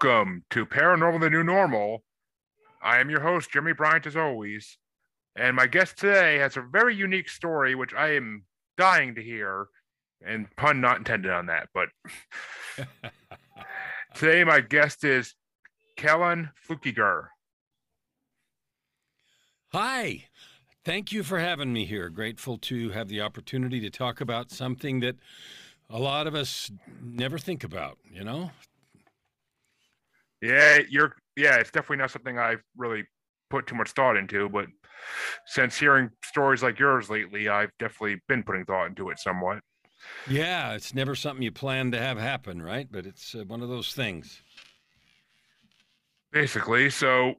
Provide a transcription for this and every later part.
Welcome to Paranormal the New Normal. I am your host, Jeremy Bryant, as always. And my guest today has a very unique story, which I am dying to hear. And pun not intended on that. But today, my guest is Kellan Fluckiger. Hi. Thank you for having me here. Grateful to have the opportunity to talk about something that a lot of us never think about, you know? Yeah, you're yeah, it's definitely not something I've really put too much thought into, but since hearing stories like yours lately, I've definitely been putting thought into it somewhat. Yeah, it's never something you plan to have happen, right? But it's uh, one of those things. Basically, so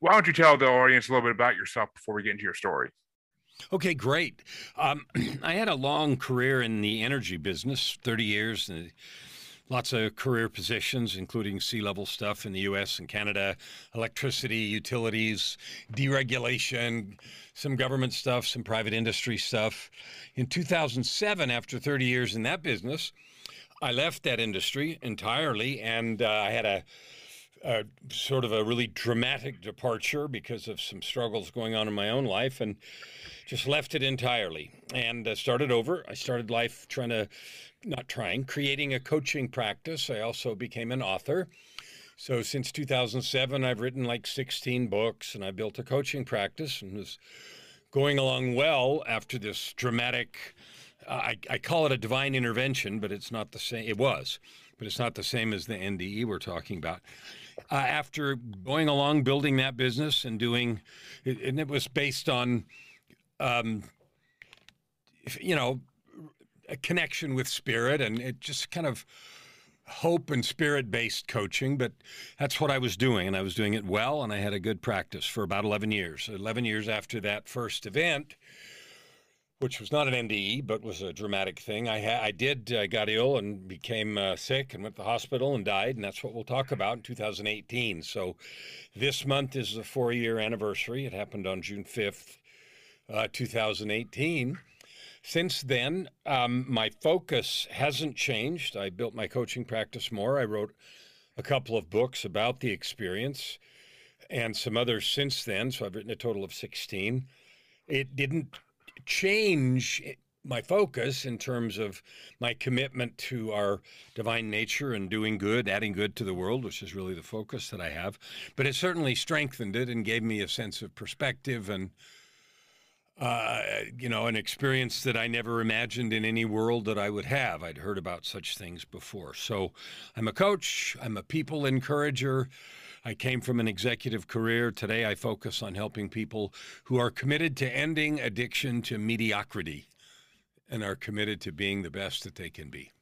why don't you tell the audience a little bit about yourself before we get into your story? Okay, great. Um, I had a long career in the energy business, 30 years. Lots of career positions, including C-level stuff in the US and Canada, electricity, utilities, deregulation, some government stuff, some private industry stuff. In 2007, after 30 years in that business, I left that industry entirely and uh, I had a, a, sort of a really dramatic departure because of some struggles going on in my own life and just left it entirely and uh, started over. I started life trying to not trying, creating a coaching practice. I also became an author. So since 2007, I've written like 16 books and I built a coaching practice and was going along well after this dramatic. Uh, I, I call it a divine intervention, but it's not the same. It was, but it's not the same as the NDE we're talking about. Uh, after going along building that business and doing, and it was based on, um, you know, a connection with spirit and it just kind of hope and spirit based coaching, but that's what I was doing. And I was doing it well, and I had a good practice for about 11 years. 11 years after that first event, which was not an NDE, but was a dramatic thing. I, ha- I did, got ill and became uh, sick and went to the hospital and died. And that's what we'll talk about in 2018. So this month is the four year anniversary. It happened on June 5th, uh, 2018. Since then, um, my focus hasn't changed. I built my coaching practice more. I wrote a couple of books about the experience and some others since then. So I've written a total of 16. It didn't change my focus in terms of my commitment to our divine nature and doing good, adding good to the world, which is really the focus that I have. But it certainly strengthened it and gave me a sense of perspective and uh, you know, an experience that I never imagined in any world that I would have. I'd heard about such things before. So I'm a coach, I'm a people encourager. I came from an executive career. Today I focus on helping people who are committed to ending addiction to mediocrity and are committed to being the best that they can be.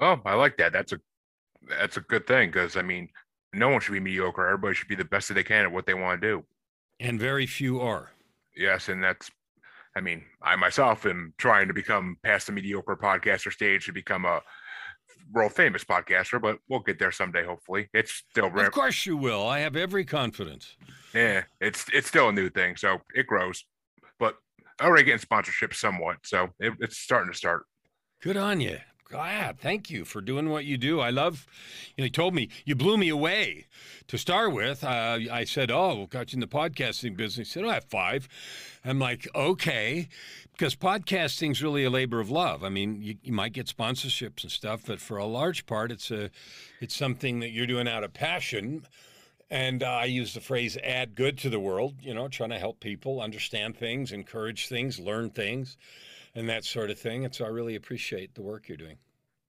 Oh, I like that. That's a that's a good thing because I mean, no one should be mediocre. Everybody should be the best that they can at what they want to do. And very few are yes, and that's I mean, I myself am trying to become past the mediocre podcaster stage to become a world famous podcaster, but we'll get there someday. Hopefully, it's still rare. Of course, you will. I have every confidence. Yeah, it's it's still a new thing, so it grows. But already getting sponsorship somewhat, so it, it's starting to start. Good on you. God, thank you for doing what you do. I love, you know, he told me, you blew me away to start with. Uh, I said, oh, got you in the podcasting business. He said, oh, I have five. I'm like, okay, because podcasting's really a labor of love. I mean, you, you might get sponsorships and stuff, but for a large part, it's a, it's something that you're doing out of passion. And uh, I use the phrase add good to the world, you know, trying to help people understand things, encourage things, learn things and that sort of thing. And so I really appreciate the work you're doing.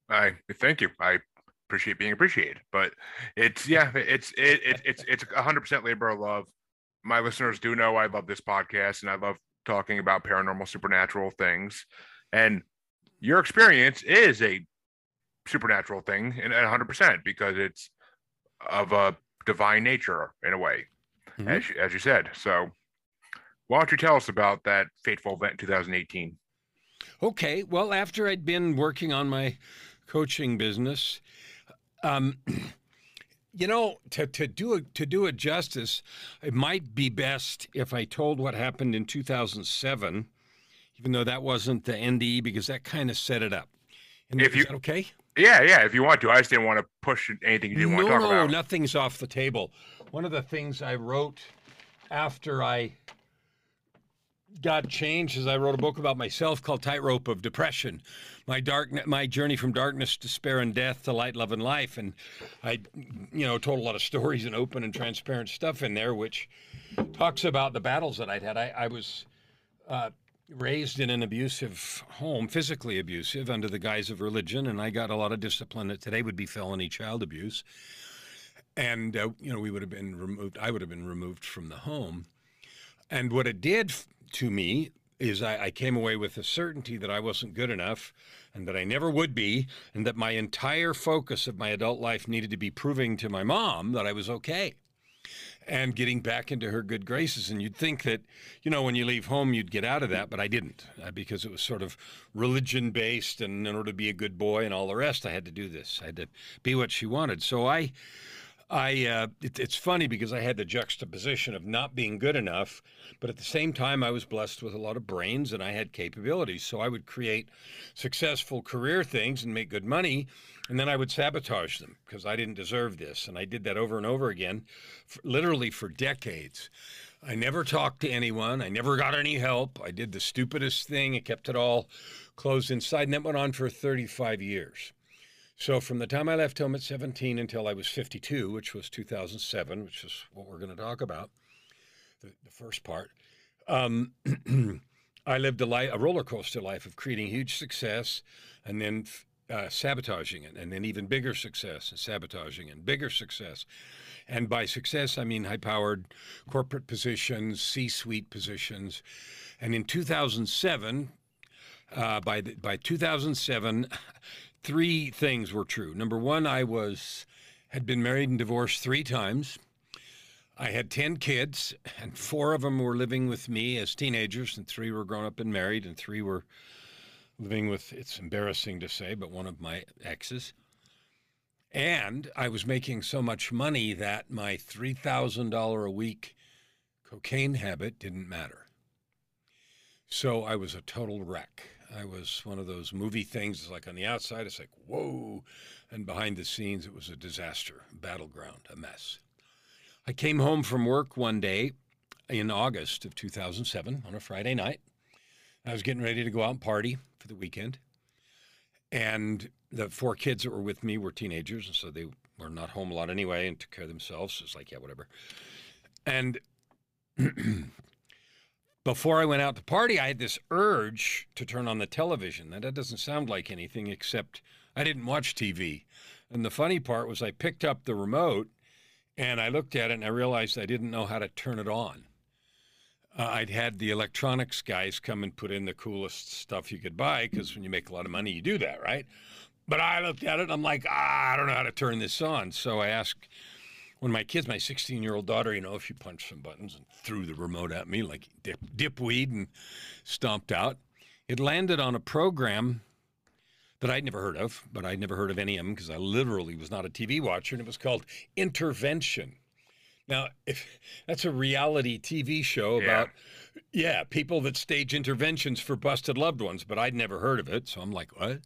I thank you. I appreciate being appreciated, but it's yeah, it's it, it it's it's a hundred percent labor of love. My listeners do know I love this podcast and I love talking about paranormal supernatural things. And your experience is a supernatural thing in a hundred percent because it's of a divine nature in a way, mm-hmm. as, as you said. So why don't you tell us about that fateful event in 2018? Okay. Well, after I'd been working on my coaching business, um, you know, to, to do a, to do it justice, it might be best if I told what happened in 2007, even though that wasn't the NDE because that kind of set it up. And if you okay, Yeah, yeah. If you want to, I just didn't want to push anything you didn't no, want to talk no, about. nothing's off the table. One of the things I wrote after I got changed is I wrote a book about myself called Tightrope of Depression, my dark, my journey from darkness, despair, and death to light, love, and life. And I, you know, told a lot of stories and open and transparent stuff in there, which talks about the battles that I'd had. I, I was. Uh, raised in an abusive home, physically abusive, under the guise of religion, and I got a lot of discipline that today would be felony child abuse. And uh, you know, we would have been removed. I would have been removed from the home. And what it did to me is I, I came away with a certainty that I wasn't good enough, and that I never would be, and that my entire focus of my adult life needed to be proving to my mom that I was okay and getting back into her good graces. And you'd think that, you know, when you leave home, you'd get out of that, but I didn't uh, because it was sort of religion based. And in order to be a good boy and all the rest, I had to do this. I had to be what she wanted. So I, I, uh, it, it's funny because I had the juxtaposition of not being good enough, but at the same time, I was blessed with a lot of brains and I had capabilities. So I would create successful career things and make good money, and then I would sabotage them because I didn't deserve this. And I did that over and over again, for, literally for decades. I never talked to anyone. I never got any help. I did the stupidest thing. I kept it all closed inside, and that went on for 35 years. So from the time I left home at 17 until I was 52, which was 2007, which is what we're going to talk about, the, the first part, um, I lived a, a roller coaster life of creating huge success and then uh, sabotaging it, and then even bigger success and sabotaging and bigger success. And by success, I mean high powered corporate positions, C suite positions. And in 2007, uh, by, the, by 2007, three things were true. Number one, I was had been married and divorced three times. I had 10 kids, and four of them were living with me as teenagers, and three were grown up and married, and three were living with, it's embarrassing to say, but one of my exes. And I was making so much money that my $3,000 a week cocaine habit didn't matter. So I was a total wreck. I was one of those movie things. It's like on the outside, it's like, whoa. And behind the scenes, it was a disaster, battleground, a mess. I came home from work one day in August of 2007 on a Friday night. I was getting ready to go out and party for the weekend. And the four kids that were with me were teenagers, and so they were not home a lot anyway and took care of themselves. So it's like, yeah, whatever. And before I went out to party, I had this urge to turn on the television. Now, that doesn't sound like anything except I didn't watch TV. And the funny part was I picked up the remote and I looked at it and I realized I didn't know how to turn it on. Uh, I'd had the electronics guys come and put in the coolest stuff you could buy because when you make a lot of money, you do that, right? But I looked at it and I'm like, ah, I don't know how to turn this on. So I asked when my kids, my 16 year old daughter, you know, if she punched some buttons and threw the remote at me like dip, dipweed and stomped out. It landed on a program that I'd never heard of, but I'd never heard of any of them because I literally was not a TV watcher, and it was called Intervention. Now, if that's a reality TV show Yeah. about, yeah, people that stage interventions for busted loved ones, but I'd never heard of it. So I'm like, what?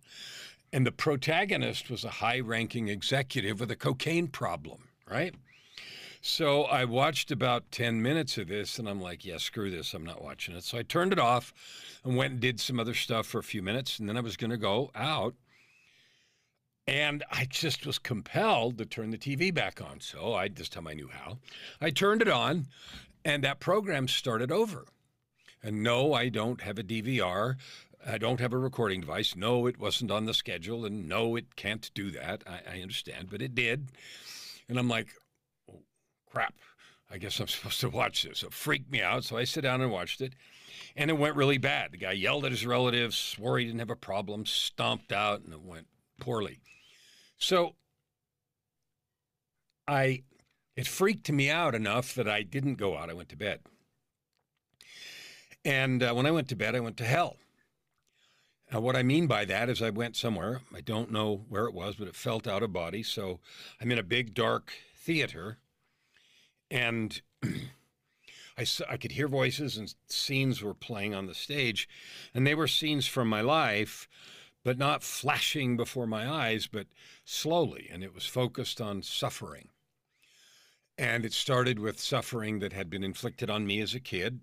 And the protagonist was a high ranking executive with a cocaine problem, right? So I watched about 10 minutes of this and I'm like, yeah, screw this. I'm not watching it. So I turned it off and went and did some other stuff for a few minutes. And then I was going to go out. And I just was compelled to turn the TV back on. So I, this time I knew how. I turned it on and that program started over. And no, I don't have a DVR. I don't have a recording device. No, it wasn't on the schedule. And no, it can't do that. I, I understand, but it did. And I'm like, crap. I guess I'm supposed to watch this. It freaked me out. So I sit down and watched it. And it went really bad. The guy yelled at his relatives, swore he didn't have a problem, stomped out, and it went poorly. So I it freaked me out enough that I didn't go out. I went to bed. And uh, when I went to bed, I went to hell. Now, what I mean by that is I went somewhere. I don't know where it was, but it felt out of body. So I'm in a big, dark theater, and I, I could hear voices and scenes were playing on the stage, and they were scenes from my life, but not flashing before my eyes, but slowly. And it was focused on suffering. And it started with suffering that had been inflicted on me as a kid,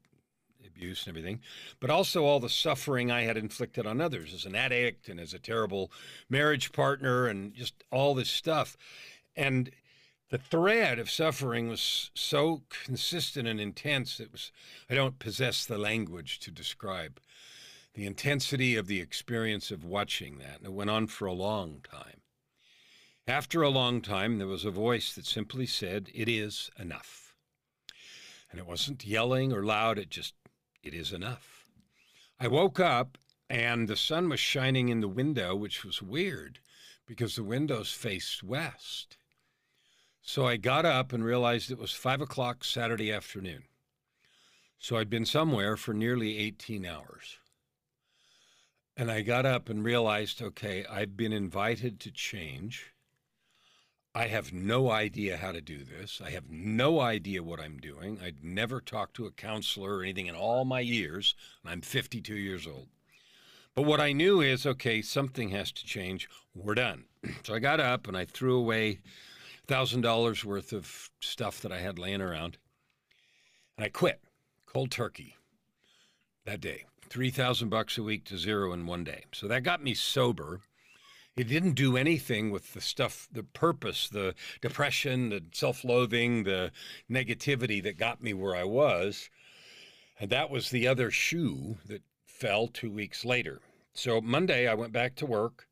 abuse and everything, but also all the suffering I had inflicted on others as an addict and as a terrible marriage partner and just all this stuff. And the thread of suffering was so consistent and intense that was I don't possess the language to describe the intensity of the experience of watching that. And it went on for a long time. After a long time, there was a voice that simply said, It is enough. And it wasn't yelling or loud, it just, It is enough. I woke up and the sun was shining in the window, which was weird because the windows faced west. So I got up and realized it was five o'clock Saturday afternoon. So I'd been somewhere for nearly 18 hours. And I got up and realized okay, I've been invited to change. I have no idea how to do this. I have no idea what I'm doing. I'd never talked to a counselor or anything in all my years. And I'm 52 years old. But what I knew is okay, something has to change. We're done. So I got up and I threw away $1,000 worth of stuff that I had laying around. And I quit cold turkey that day. 3000 bucks a week to zero in one day. So that got me sober. It didn't do anything with the stuff, the purpose, the depression, the self loathing, the negativity that got me where I was. And that was the other shoe that fell two weeks later. So Monday, I went back to work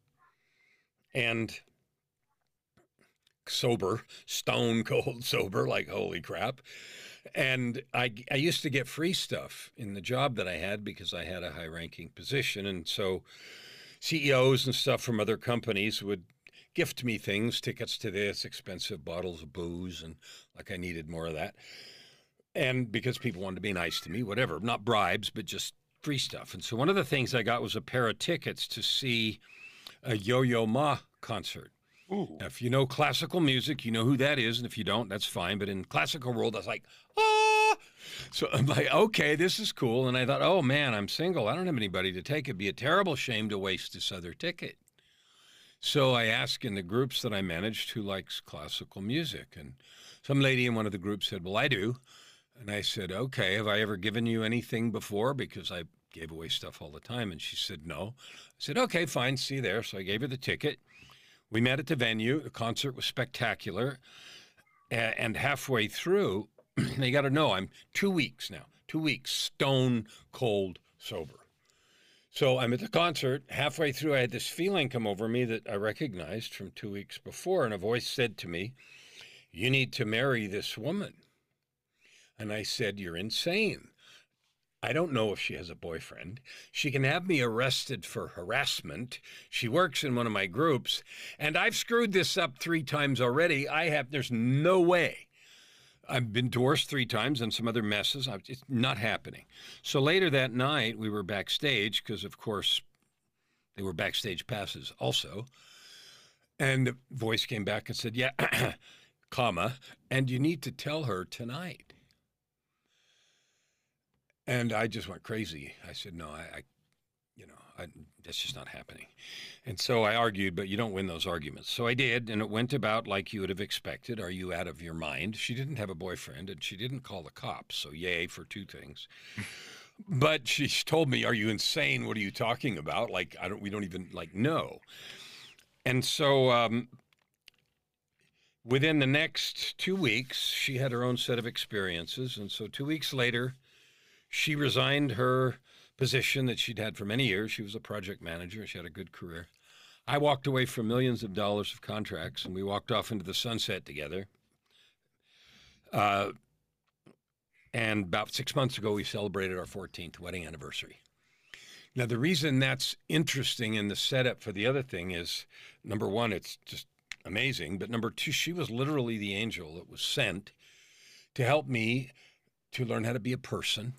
and sober, stone cold sober, like holy crap. And I, I used to get free stuff in the job that I had because I had a high ranking position. And so CEOs and stuff from other companies would gift me things, tickets to this, expensive bottles of booze, and like I needed more of that. And because people wanted to be nice to me, whatever, not bribes, but just free stuff. And so one of the things I got was a pair of tickets to see a Yo Yo Ma concert. Now, if you know classical music, you know who that is, and if you don't, that's fine. But in classical world, was like, ah. So I'm like, okay, this is cool. And I thought, oh man, I'm single. I don't have anybody to take. It'd be a terrible shame to waste this other ticket. So I asked in the groups that I managed who likes classical music, and some lady in one of the groups said, "Well, I do." And I said, "Okay, have I ever given you anything before?" Because I gave away stuff all the time. And she said, "No." I said, "Okay, fine. See you there." So I gave her the ticket. We met at the venue. The concert was spectacular. And halfway through, they got to know I'm two weeks now, two weeks stone cold sober. So I'm at the concert. Halfway through, I had this feeling come over me that I recognized from two weeks before. And a voice said to me, You need to marry this woman. And I said, You're insane. I don't know if she has a boyfriend. She can have me arrested for harassment. She works in one of my groups, and I've screwed this up three times already. I have, there's no way. I've been divorced three times and some other messes. It's not happening. So later that night, we were backstage because, of course, they were backstage passes also. And the voice came back and said, Yeah, comma, and you need to tell her tonight. And I just went crazy. I said, no, I, I you know, I, that's just not happening. And so I argued, but you don't win those arguments. So I did, and it went about like you would have expected. Are you out of your mind? She didn't have a boyfriend, and she didn't call the cops. So yay for two things. but she told me, "Are you insane? What are you talking about? Like I don't. We don't even like know." And so um, within the next two weeks, she had her own set of experiences, and so two weeks later she resigned her position that she'd had for many years. She was a project manager. She had a good career. I walked away from millions of dollars of contracts, and we walked off into the sunset together. Uh, and about six months ago, we celebrated our 14th wedding anniversary. Now, the reason that's interesting in the setup for the other thing is number one, it's just amazing. But number two, she was literally the angel that was sent to help me to learn how to be a person,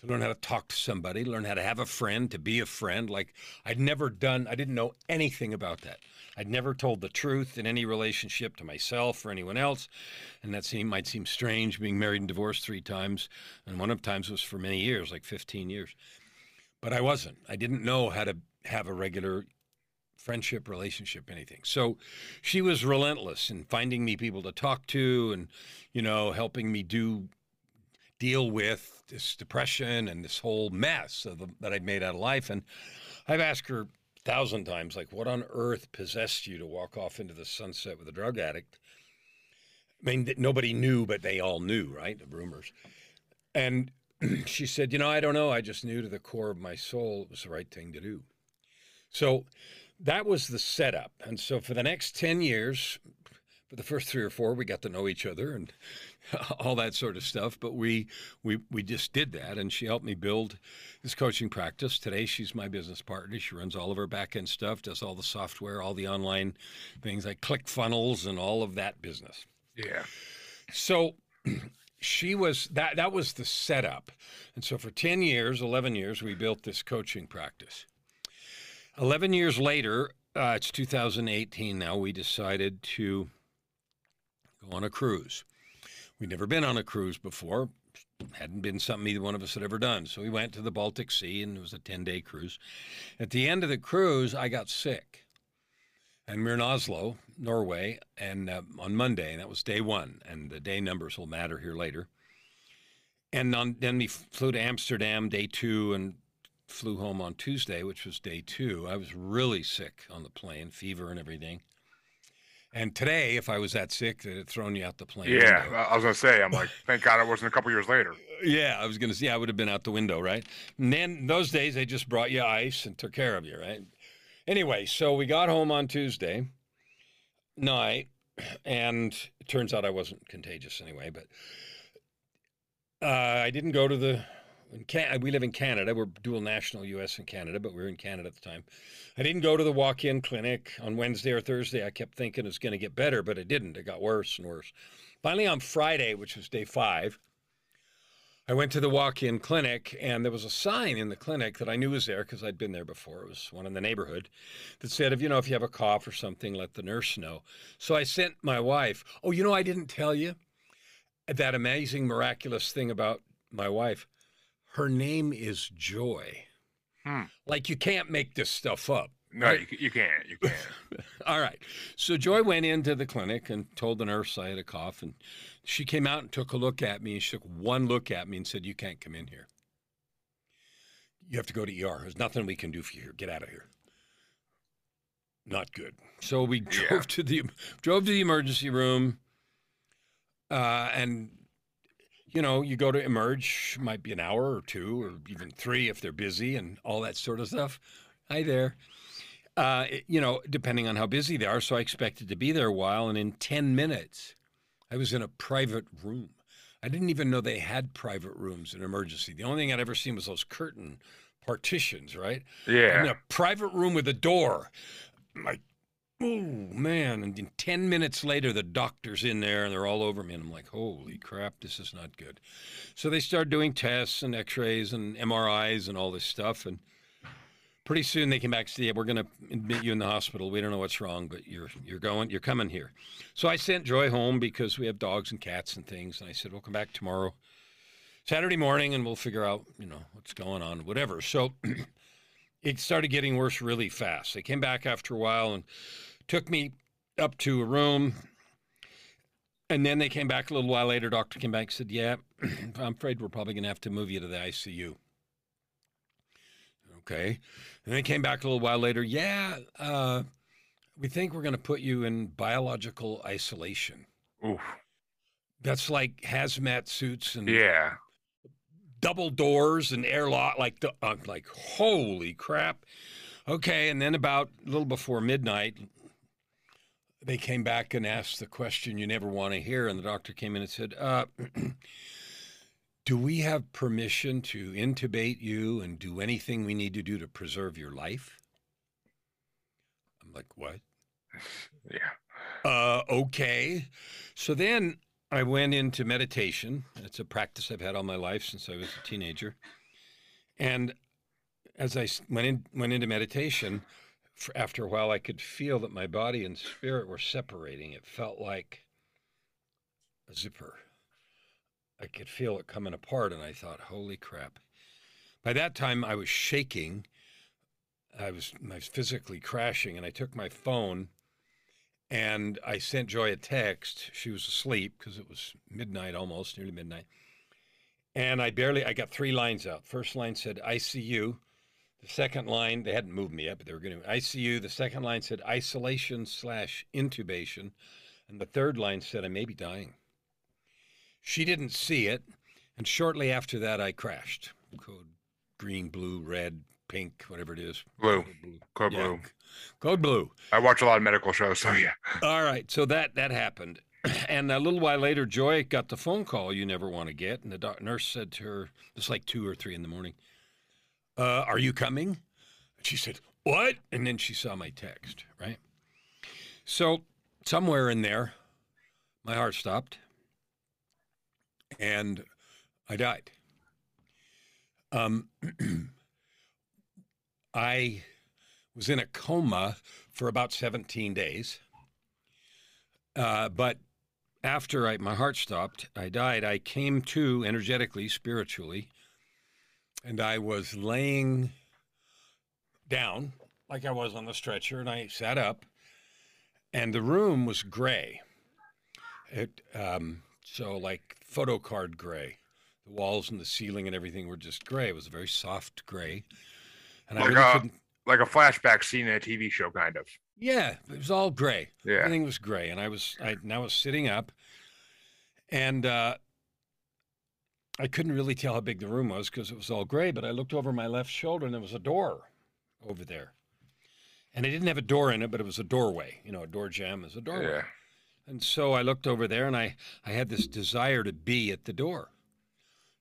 to learn how to talk to somebody, learn how to have a friend, to be a friend. Like I'd never done, I didn't know anything about that. I'd never told the truth in any relationship to myself or anyone else. And that might seem strange being married and divorced three times. And one of the times was for many years, like 15 years. But I wasn't. I didn't know how to have a regular friendship, relationship, anything. So she was relentless in finding me people to talk to and, you know, helping me do deal with this depression and this whole mess the, that I'd made out of life. And I've asked her a thousand times, like, what on earth possessed you to walk off into the sunset with a drug addict? I mean, nobody knew, but they all knew, right? The rumors. And she said, You know, I don't know. I just knew to the core of my soul it was the right thing to do. So that was the setup. And so for the next 10 years, for the first three or four, we got to know each other and all that sort of stuff. But we, we, we just did that. And she helped me build this coaching practice. Today, she's my business partner. She runs all of our back end stuff, does all the software, all the online things like ClickFunnels and all of that business. Yeah. So she was that that was the setup. And so for 10 years, 11 years, we built this coaching practice. 11 years later, uh, it's 2018 now, we decided to go on a cruise. We'd never been on a cruise before. Hadn't been something either one of us had ever done. So we went to the Baltic Sea and it was a 10 day cruise. At the end of the cruise, I got sick. And we're in Oslo, Norway, and uh, on Monday, and that was day one. And the day numbers will matter here later. And on, then we flew to Amsterdam day two and flew home on Tuesday, which was day two. I was really sick on the plane, fever and everything. And today, if I was that sick, they'd have thrown you out the plane. Yeah, window. I was gonna say, I'm like, thank God it wasn't a couple years later. Yeah, I was gonna say I would have been out the window, right? And then those days they just brought you ice and took care of you, right? Anyway, so we got home on Tuesday night, and it turns out I wasn't contagious anyway, but uh, I didn't go to the. In Can- uh, we live in Canada. We're dual national, U.S. and Canada, but we were in Canada at the time. I didn't go to the walk-in clinic on Wednesday or Thursday. I kept thinking it was going to get better, but it didn't. It got worse and worse. Finally, on Friday, which was day five, I went to the walk-in clinic, and there was a sign in the clinic that I knew was there because I'd been there before. It was one in the neighborhood that said, "If you know, if you have a cough or something, let the nurse know." So I sent my wife. Oh, you know, I didn't tell you that amazing, miraculous thing about my wife. Her name is Joy. Hmm. Like you can't make this stuff up. No, you, you can't. You can't. All right. So Joy went into the clinic and told the nurse I had a cough, and she came out and took a look at me. And she took one look at me and said, "You can't come in here. You have to go to ER. There's nothing we can do for you here. Get out of here." Not good. So we Yeah. drove to the drove to the emergency room, uh, and you know, you go to emerge, might be an hour or two, or even three if they're busy, and all that sort of stuff. Hi there uh, you know, depending on how busy they are. So I expected to be there a while, and in 10 minutes, I was in a private room. I didn't even know they had private rooms in emergency. The only thing I'd ever seen was those curtain partitions, right? I'm in Yeah. a private room with a door. Like, oh man! And then 10 minutes later, the doctor's in there, and they're all over me, and I'm like, holy crap, this is not good. So they start doing tests and X-rays and MRIs and all this stuff, and pretty soon they came back and said, "Yeah, we're going to admit you in the hospital. We don't know what's wrong, but you're you're going, you're coming here." So I sent Joy home because we have dogs and cats and things, and I said, "We'll come back tomorrow, Saturday morning, and we'll figure out, you know, what's going on, whatever." So it started getting worse really fast. They came back after a while and took me up to a room. And then they came back a little while later. Doctor came back and said, Yeah, I'm afraid we're probably going to have to move you to the ICU. Okay. And they came back a little while later. Yeah, uh, we think we're going to put you in biological isolation. Oof. That's like hazmat suits and Yeah. Double doors and airlock. Like, the, I'm like, holy crap. Okay. And then about a little before midnight, they came back and asked the question you never want to hear. And the doctor came in and said, uh, Do we have permission to intubate you and do anything we need to do to preserve your life? I'm like, What? Yeah. Uh, okay. So then I went into meditation. It's a practice I've had all my life since I was a teenager. And as I went in, went into meditation, after a while, I could feel that my body and spirit were separating. It felt like a zipper. I could feel it coming apart, and I thought, "Holy crap!" By that time, I was shaking I was I was physically crashing, and I took my phone, and I sent Joy a text. She was asleep because it was midnight, almost nearly midnight, and I barely I got three lines out. First line said ICU. The second line they hadn't moved me yet, but they were going to ICU. The second line said isolation slash intubation, and the third line said I may be dying. She didn't see it, and shortly after that I crashed. Code green, blue, red, pink, whatever it is. Blue. Code blue. Code Yeah, blue. Code blue. I watch a lot of medical shows, so yeah. All right, so that that happened, and a little while later, Joy got the phone call you never want to get, and the doc- nurse said to her, "It's like two or three in the morning. Uh, are you coming?" And she said, "What?" And then she saw my text. Right. So somewhere in there, my heart stopped, and I died. Um, I was in a coma for about 17 days. Uh, but after I, my heart stopped, I died. I came to energetically, spiritually, and I was laying down like I was on the stretcher, and I sat up, and the room was gray. It um, so like photo card gray. The walls and the ceiling and everything were just gray. It was a very soft gray, and I Like really a- couldn't. Like a flashback scene in a TV show, kind of. Yeah, it was all gray. Yeah. Everything was gray, and I was I I was sitting up, and uh, I couldn't really tell how big the room was because it was all gray. But I looked over my left shoulder, and there was a door over there, and it didn't have a door in it, but it was a doorway. You know, a door jamb is a doorway. Yeah. And so I looked over there, and I I had this desire to be at the door.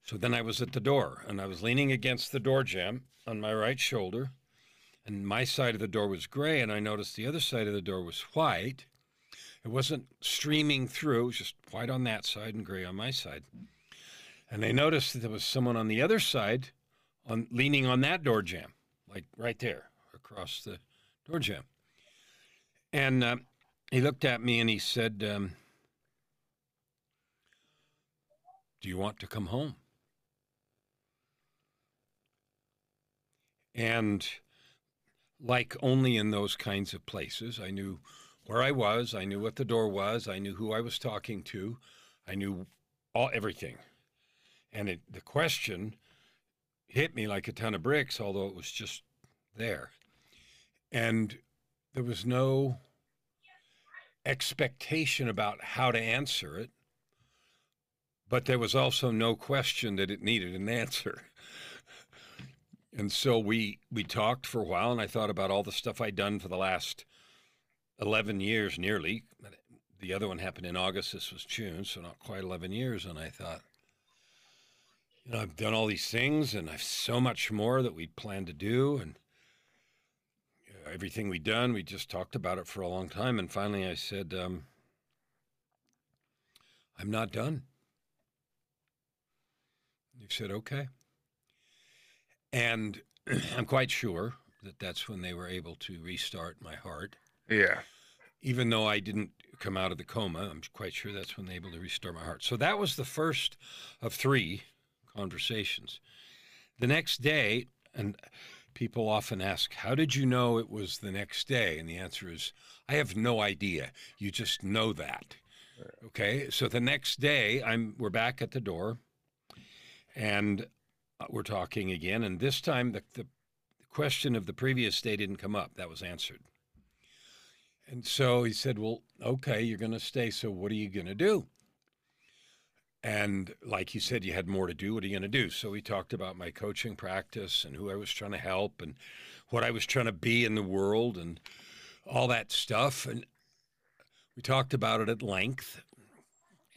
So then I was at the door, and I was leaning against the door jamb on my right shoulder, and my side of the door was gray, and I noticed the other side of the door was white. It wasn't streaming through; it was just white on that side and gray on my side. And I noticed that there was someone on the other side, on leaning on that door jamb, like right there across the door jamb. And uh, he looked at me and he said, um, "Do you want to come home?" And like only in those kinds of places, I knew where I was, I knew what the door was, I knew who I was talking to, I knew all everything. And it, the question hit me like a ton of bricks, although it was just there. And there was no expectation about how to answer it, but there was also no question that it needed an answer. And so we we talked for a while, and I thought about all the stuff I'd done for the last eleven years, nearly. The other one happened in August. This was June, so not quite eleven years. And I thought, you know, I've done all these things, and I've so much more that we plan to do, and everything we've done. We just talked about it for a long time, and finally, I said, um, "I'm not done." He said, "Okay." And I'm quite sure that that's when they were able to restart my heart. Yeah. Even though I didn't come out of the coma, I'm quite sure that's when they were able to restart my heart. So that was the first of three conversations. The next day, and people often ask, How did you know it was the next day? And the answer is, I have no idea. You just know that. Okay. So the next day, I'm we're back at the door and Uh, we're talking again. And this time, the, the question of the previous day didn't come up. That was answered. And so he said, Well, okay, you're going to stay. So what are you going to do? And like you said, you had more to do. What are you going to do? So we talked about my coaching practice and who I was trying to help and what I was trying to be in the world and all that stuff. And we talked about it at length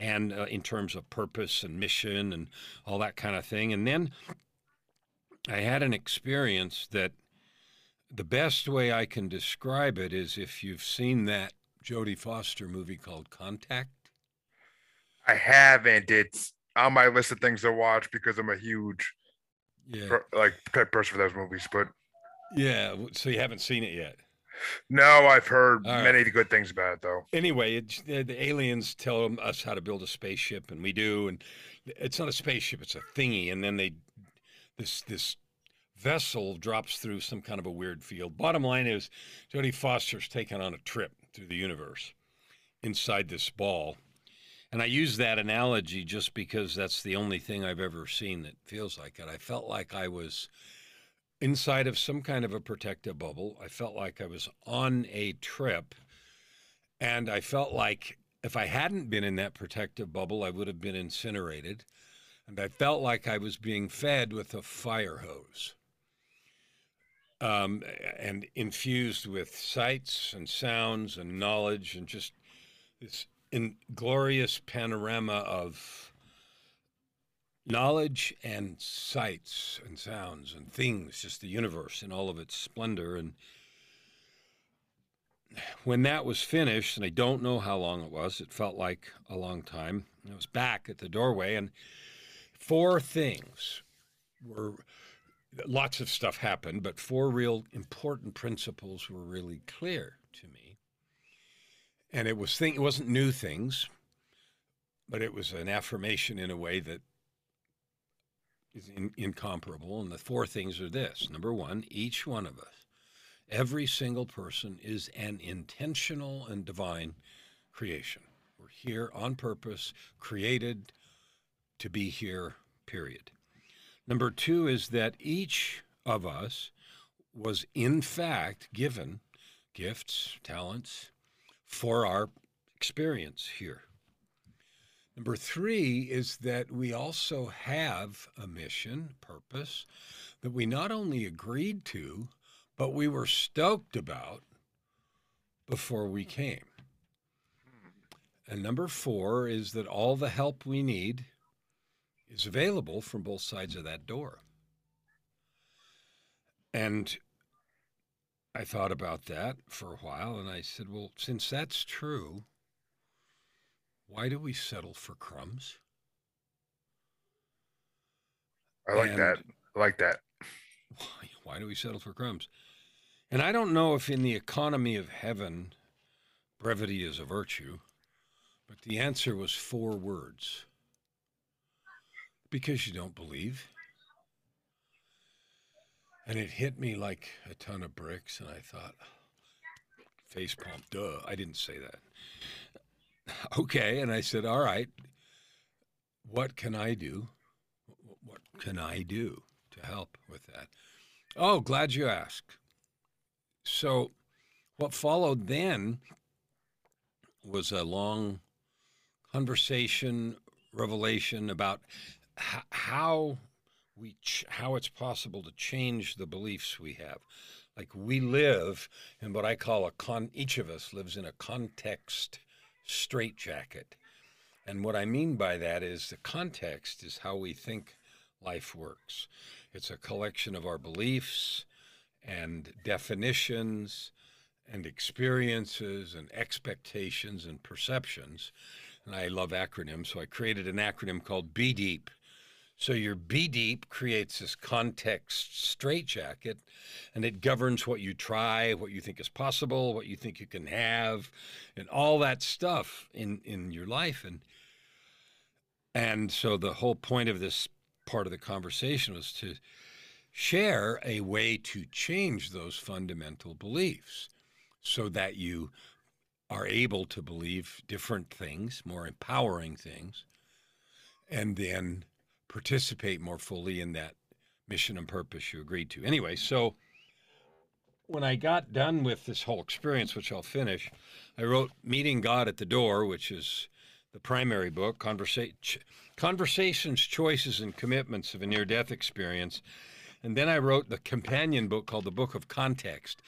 and uh, in terms of purpose and mission and all that kind of thing. And then I had an experience that the best way I can describe it is if you've seen that Jodie Foster movie called Contact. I haven't. It's on my list of things to watch because I'm a huge Yeah. per- like type person for those movies. But Yeah. So you haven't seen it yet. No, I've heard All right. many good things about it though. Anyway, it, the, uh, the aliens tell us how to build a spaceship, and we do. And it's not a spaceship; it's a thingy. And then they, this this vessel drops through some kind of a weird field. Bottom line is, Jodie Foster's taken on a trip through the universe inside this ball. And I use that analogy just because that's the only thing I've ever seen that feels like it. I felt like I was inside of some kind of a protective bubble. I felt like I was on a trip. And I felt like if I hadn't been in that protective bubble, I would have been incinerated. And I felt like I was being fed with a fire hose um, and infused with sights and sounds and knowledge and just this glorious panorama of knowledge and sights and sounds and things, just the universe in all of its splendor. And when that was finished, and I don't know how long it was, it felt like a long time. I was back at the doorway, and four things were lots of stuff happened, but four real important principles were really clear to me. And it was thing, it wasn't new things, but it was an affirmation in a way that is in, incomparable. And the four things are this: number one, each one of us, every single person, is an intentional and divine creation. We're here on purpose, created to be here. Period. Number two is that each of us was, in fact, given gifts, talents for our experience here. Number three is that we also have a mission, purpose, that we not only agreed to, but we were stoked about before we came. And number four is that all the help we need is available from both sides of that door. And I thought about that for a while and I said, well, since that's true, why do we settle for crumbs? I like and that. I like that. Why, why do we settle for crumbs? And I don't know if in the economy of heaven, brevity is a virtue, but the answer was four words because you don't believe. And it hit me like a ton of bricks, and I thought, face palm, duh, I didn't say that. Okay, and I said, all right, what can I do? What can I do to help with that? Oh, glad you asked. So, what followed then was a long conversation, revelation about how we ch- how it's possible to change the beliefs we have. Like we live in what I call a con. Each of us lives in a context straitjacket, and what I mean by that is the context is how we think life works. It's a collection of our beliefs and definitions and experiences and expectations and perceptions. And I love acronyms, so I created an acronym called Be Deep so your B deep creates this context straitjacket, and it governs what you try, what you think is possible, what you think you can have, and all that stuff in in your life. And and so the whole point of this part of the conversation was to share a way to change those fundamental beliefs so that you are able to believe different things, more empowering things, and then participate more fully in that mission and purpose you agreed to. Anyway, so when I got done with this whole experience, which I'll finish, I wrote Meeting God at the Door, which is the primary book, Conversa- Conversations, Choices, and Commitments of a Near Death Experience. And then I wrote the companion book called The Book of Context,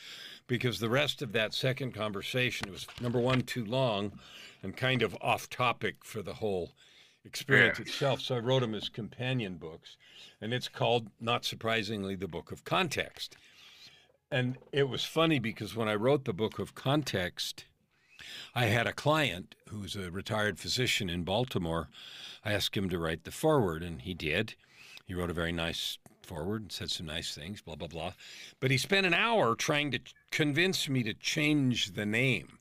because the rest of that second conversation was number one, too long and kind of off topic for the whole experience yeah. itself. So I wrote them as companion books, and it's called, not surprisingly, the Book of Context. And it was funny because when I wrote the Book of Context, I had a client who's a retired physician in Baltimore. I asked him to write the foreword, and he did. He wrote a very nice foreword and said some nice things, blah, blah, blah. But he spent an hour trying to convince me to change the name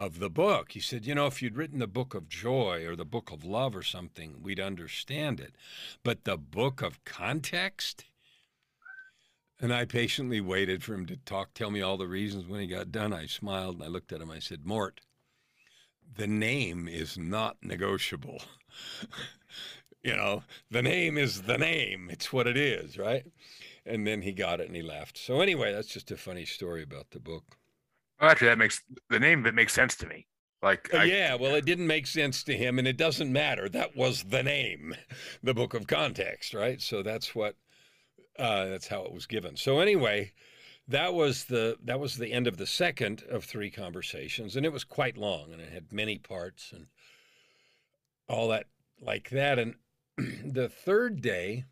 of the book. He said, You know, if you'd written the book of joy or the book of love or something, we'd understand it. But the book of context? And I patiently waited for him to talk, tell me all the reasons. When he got done, I smiled and I looked at him. I said, Mort, the name is not negotiable. you know, the name is the name. It's what it is, right? And then he got it and he laughed. So anyway, that's just a funny story about the book. Well, actually, that makes the name of it makes sense to me. Like, Uh, I, yeah, well, it didn't make sense to him, and it doesn't matter. That was the name, the book of context, right? So that's what, uh, that's how it was given. So anyway, that was the that was the end of the second of three conversations, and it was quite long, and it had many parts and all that like that. And the third day,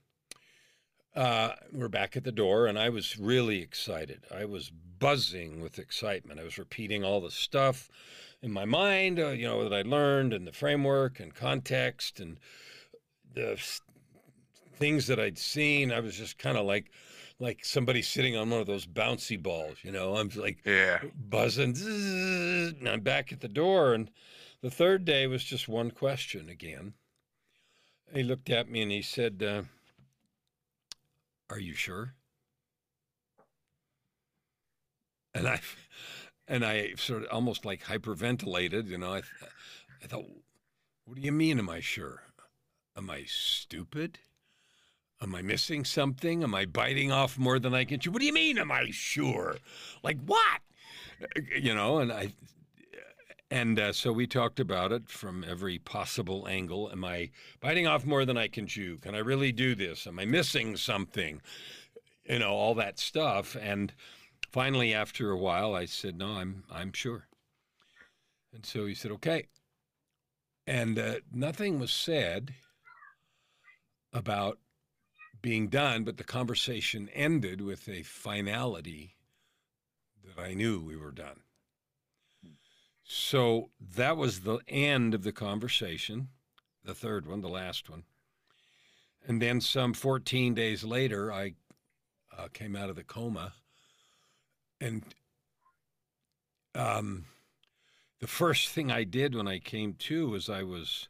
uh, we're back at the door, and I was really excited. I was buzzing with excitement. I was repeating all the stuff in my mind, uh, you know, that I learned and the framework and context and the things that I'd seen. I was just kind of like, like somebody sitting on one of those bouncy balls, you know. I'm like yeah, buzzing, zzz, and I'm back at the door. And the third day was just one question again. He looked at me and he said, uh, "Are you sure?" And I, and I sort of almost like hyperventilated. You know, I, I thought, "What do you mean? Am I sure? Am I stupid?" Am I missing something? Am I biting off more than I can chew? What do you mean, am I sure? Like what? You know, and I, and uh, so we talked about it from every possible angle. Am I biting off more than I can chew? Can I really do this? Am I missing something? You know, all that stuff. And finally, after a while, I said, "No, I'm I'm sure." And so he said, "Okay." And uh, nothing was said about being done, but the conversation ended with a finality that I knew we were done. So that was the end of the conversation, the third one, the last one. And then some 14 days later, I uh, came out of the coma. And um, the first thing I did when I came to was I was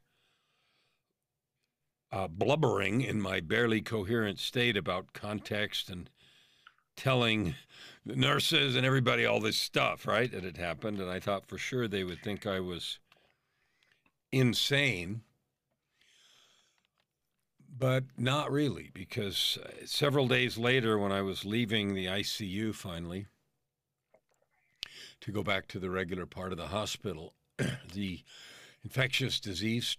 uh, blubbering in my barely coherent state about context and telling the nurses and everybody all this stuff, right, that had happened. And I thought for sure they would think I was insane. But not really, because uh, several days later, when I was leaving the ICU finally to go back to the regular part of the hospital, the infectious disease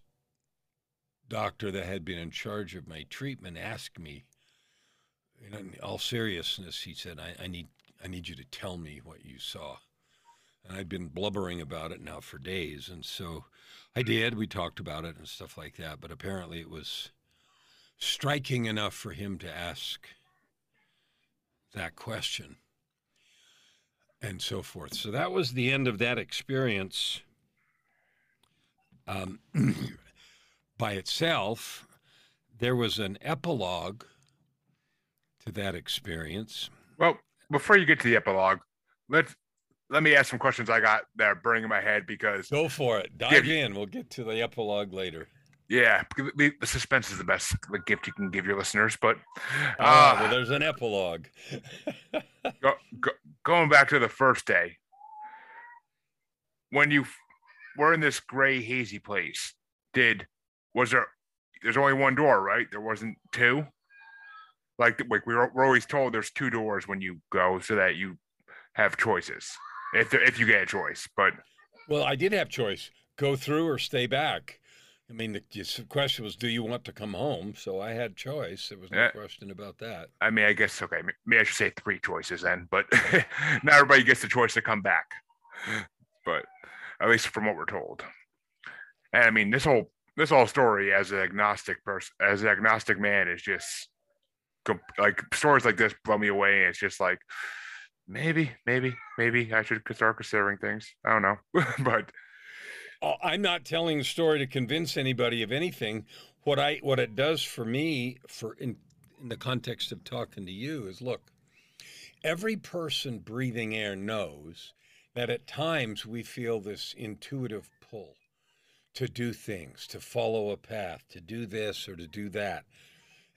doctor that had been in charge of my treatment asked me, in all seriousness, he said, I, I need I need you to tell me what you saw. And I'd been blubbering about it now for days. And so I did. We talked about it and stuff like that. But apparently it was striking enough for him to ask that question and so forth. So that was the end of that experience. Um, by itself, there was an epilogue to that experience. Well, before you get to the epilogue, let's let me ask some questions I got that are burning in my head because Go for it. Dive in. We'll get to the epilogue later. yeah, the suspense is the best gift you can give your listeners. But Ah, uh, well, there's an epilogue. go, go, going back to the first day, when you were in this gray hazy place, did was there? There's only one door, right? There wasn't two. Like like we were, we're always told, there's two doors when you go, so that you have choices if if you get a choice. But well, I did have choice: go through or stay back. I mean, the, question was, do you want to come home? So I had choice. There was no Yeah. question about that. I mean, I guess okay. Maybe I should say three choices then, but not everybody gets the choice to come back. But at least from what we're told, and I mean, this whole this whole story as an agnostic person, as an agnostic man, is just like stories like this blow me away. And it's just like maybe, maybe, maybe I should start considering things. I don't know, but Uh, I'm not telling the story to convince anybody of anything. What I what it does for me, for in in the context of talking to you, is look. Every person breathing air knows that at times we feel this intuitive pull to do things, to follow a path, to do this or to do that,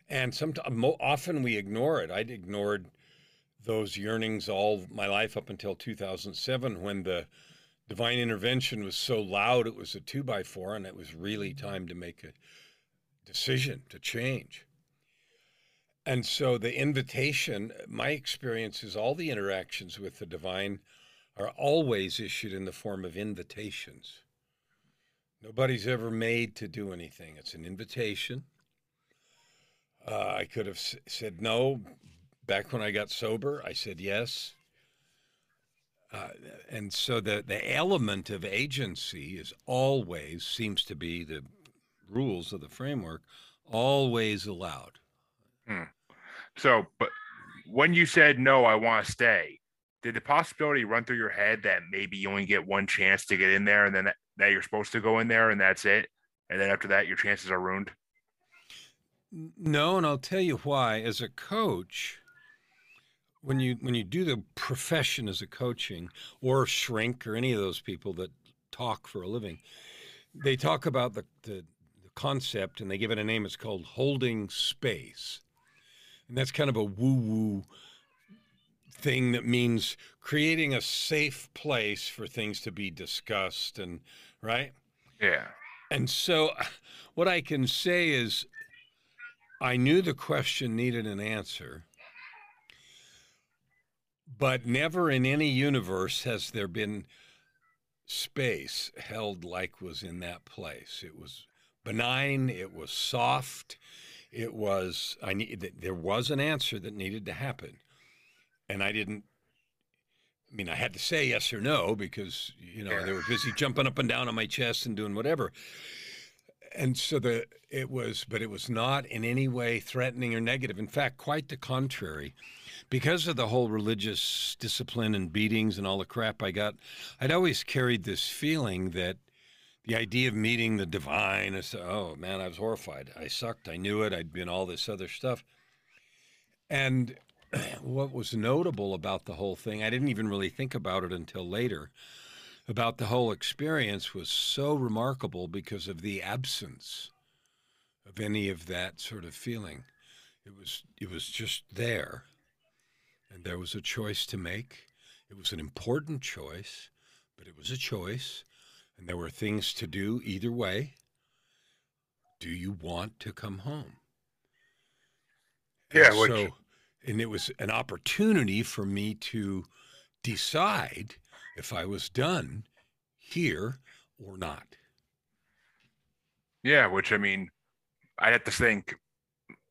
and sometimes often we ignore it. I'd ignored those yearnings all my life up until 2007 when the divine intervention was so loud it was a two by four and it was really time to make a decision to change. And so the invitation, my experience is all the interactions with the divine are always issued in the form of invitations. Nobody's ever made to do anything. It's an invitation. Uh, I could have s- said no. Back when I got sober, I said yes. Uh, and so the, the element of agency is always, seems to be the rules of the framework, always allowed. Hmm. So, but when you said no, I want to stay, did the possibility run through your head that maybe you only get one chance to get in there and then that, that you're supposed to go in there and that's it? And then after that, your chances are ruined? No, and I'll tell you why. As a coach, when you when you do the profession as a coaching or shrink or any of those people that talk for a living, they talk about the, the, the concept and they give it a name. It's called holding space. And that's kind of a woo-woo thing that means creating a safe place for things to be discussed and right? Yeah. And so what I can say is I knew the question needed an answer, but never in any universe has there been space held like was in that place. It was benign, it was soft, it was I need there was an answer that needed to happen. And I didn't I mean, I had to say yes or no because you know Yeah. they were busy jumping up and down on my chest and doing whatever. And so the it was, but it was not in any way threatening or negative. In fact, quite the contrary. Because of the whole religious discipline and beatings and all the crap I got, I'd always carried this feeling that the idea of meeting the divine is oh man, I was horrified. I sucked. I knew it. I'd been all this other stuff. And what was notable about the whole thing, I didn't even really think about it until later, about the whole experience was so remarkable because of the absence of any of that sort of feeling. It was it was just there. And there was a choice to make. It was an important choice, but it was a choice. And there were things to do either way. Do you want to come home? Yeah, And which- so, and it was an opportunity for me to decide if I was done here or not. Yeah. Which I mean, I'd have to think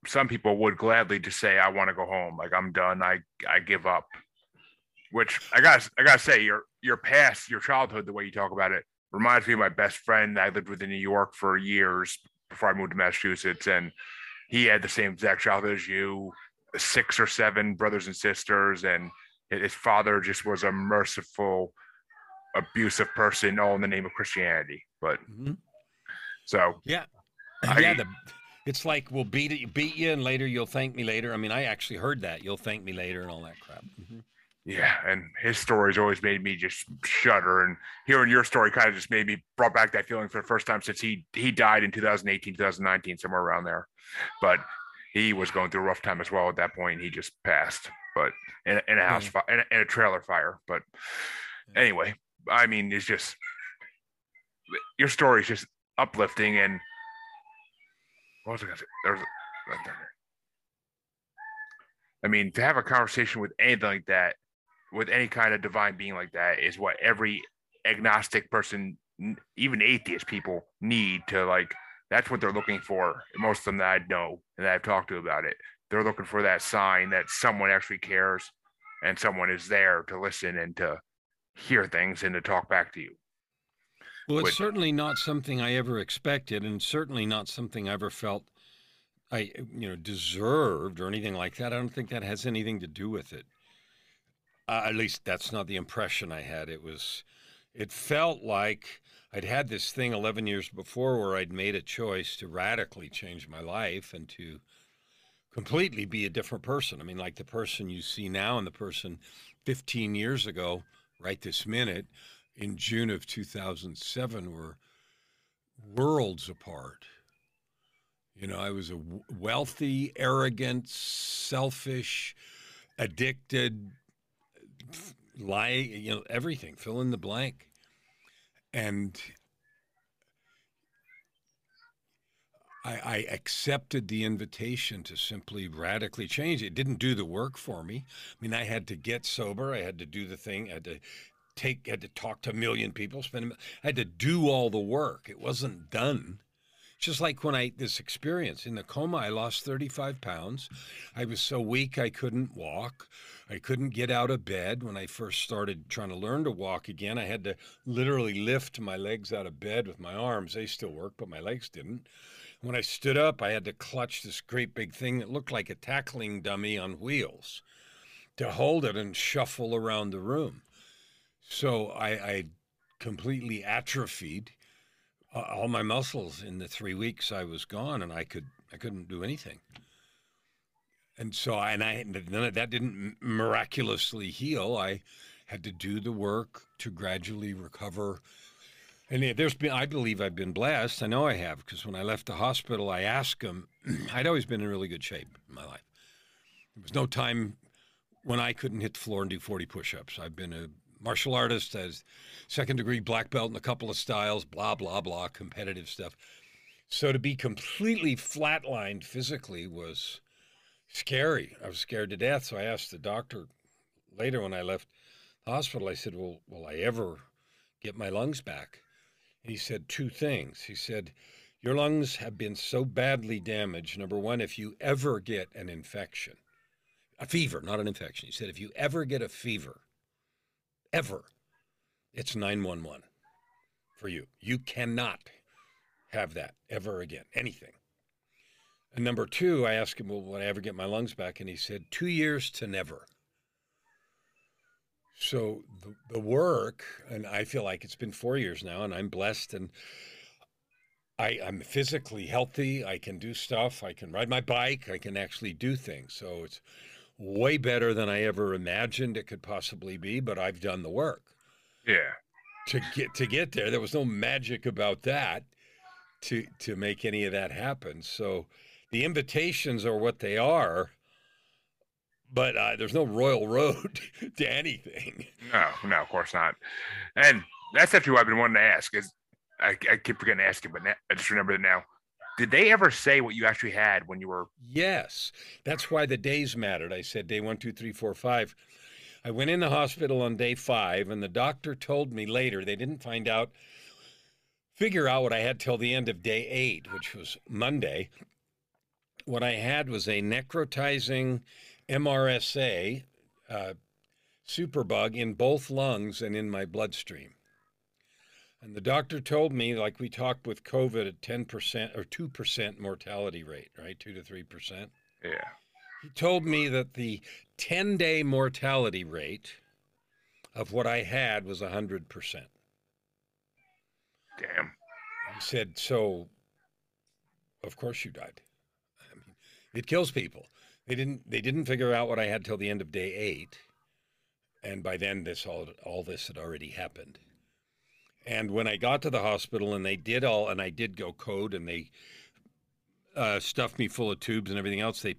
some people would gladly just say, I want to go home. Like I'm done. I, I give up. Which I got I gotta say, your your past, your childhood, the way you talk about it, reminds me of my best friend I lived with in New York for years before I moved to Massachusetts. And he had the same exact childhood as you, six or seven brothers and sisters, and his father just was a merciful, abusive person, all in the name of Christianity. But Mhm. so Yeah, I- yeah. The, it's like we'll beat it, beat you, and later you'll thank me later. I mean, I actually heard that you'll thank me later and all that crap. Mhm. yeah, and his stories always made me just shudder. And hearing your story kind of just made me brought back that feeling for the first time since he he died in 2018, 2019, somewhere around there. But he was going through a rough time as well at that point. He just passed, but in, a- in a house fire, in a, in a trailer fire. But anyway, I mean, it's just your story is just uplifting. And what was I gonna say? There's, I mean, to have a conversation with anything like that, with any kind of divine being like that, is what every agnostic person, even atheist people, need to like. That's what they're looking for. Most of them that I know and that I've talked to about it, they're looking for that sign that someone actually cares and someone is there to listen and to hear things and to talk back to you. Well, it's Would- certainly not something I ever expected, and certainly not something I ever felt I, you know, deserved or anything like that. I don't think that has anything to do with it. Uh, at least that's not the impression I had. It was, it felt like I'd had this thing 11 years before where I'd made a choice to radically change my life and to completely be a different person. I mean, like the person you see now and the person 15 years ago, right this minute, in June of 2007 were worlds apart. You know, I was a wealthy, arrogant, selfish, addicted, lie, you know, everything, fill in the blank. And I, I, accepted the invitation to simply radically change. It didn't do the work for me. I mean, I had to get sober. I had to do the thing. I had to take, had to talk to a million people. Spend. I had to do all the work. It wasn't done. Just like when I this experience in the coma, I lost 35 pounds. I was so weak I couldn't walk. I couldn't get out of bed when I first started trying to learn to walk again. I had to literally lift my legs out of bed with my arms. They still work, but my legs didn't. When I stood up, I had to clutch this great big thing that looked like a tackling dummy on wheels to hold it and shuffle around the room. So I, I completely atrophied uh, all my muscles in the three weeks I was gone, and I could I couldn't do anything. And so I, and I none of that didn't miraculously heal. I had to do the work to gradually recover and there's been, I believe I've been blessed. I know I have, because when I left the hospital, I asked him, I'd always been in really good shape in my life. There was no time when I couldn't hit the floor and do 40 push ups. I've been a martial artist, as second degree black belt in a couple of styles, blah, blah, blah, competitive stuff. So to be completely flatlined physically was scary. I was scared to death. So I asked the doctor later when I left the hospital, I said, Well, will I ever get my lungs back? he said two things. He said, Your lungs have been so badly damaged. Number one, if you ever get an infection, a fever, not an infection. He said, If you ever get a fever, ever, it's 911 for you. You cannot have that ever again, anything. And number two, I asked him, Well, will I ever get my lungs back? And he said, Two years to never. So the, the work, and I feel like it's been four years now, and I'm blessed, and I, I'm physically healthy. I can do stuff. I can ride my bike. I can actually do things. So it's way better than I ever imagined it could possibly be. But I've done the work. Yeah. To get to get there, there was no magic about that to to make any of that happen. So the invitations are what they are but uh, there's no royal road to anything. No, no, of course not. And that's actually what I've been wanting to ask. Is I, I keep forgetting to ask it, but now, I just remember it now. Did they ever say what you actually had when you were? Yes, that's why the days mattered. I said day one, two, three, four, five. I went in the hospital on day five, and the doctor told me later they didn't find out, figure out what I had till the end of day eight, which was Monday. What I had was a necrotizing MRSA uh, superbug in both lungs and in my bloodstream. And the doctor told me, like we talked with COVID, at 10% or 2% mortality rate, right? 2 to 3%. Yeah. He told me that the 10 day mortality rate of what I had was 100%. Damn. He said, So, of course you died. I mean, it kills people. They didn't. They didn't figure out what I had till the end of day eight, and by then this all all this had already happened. And when I got to the hospital and they did all, and I did go code, and they uh, stuffed me full of tubes and everything else. They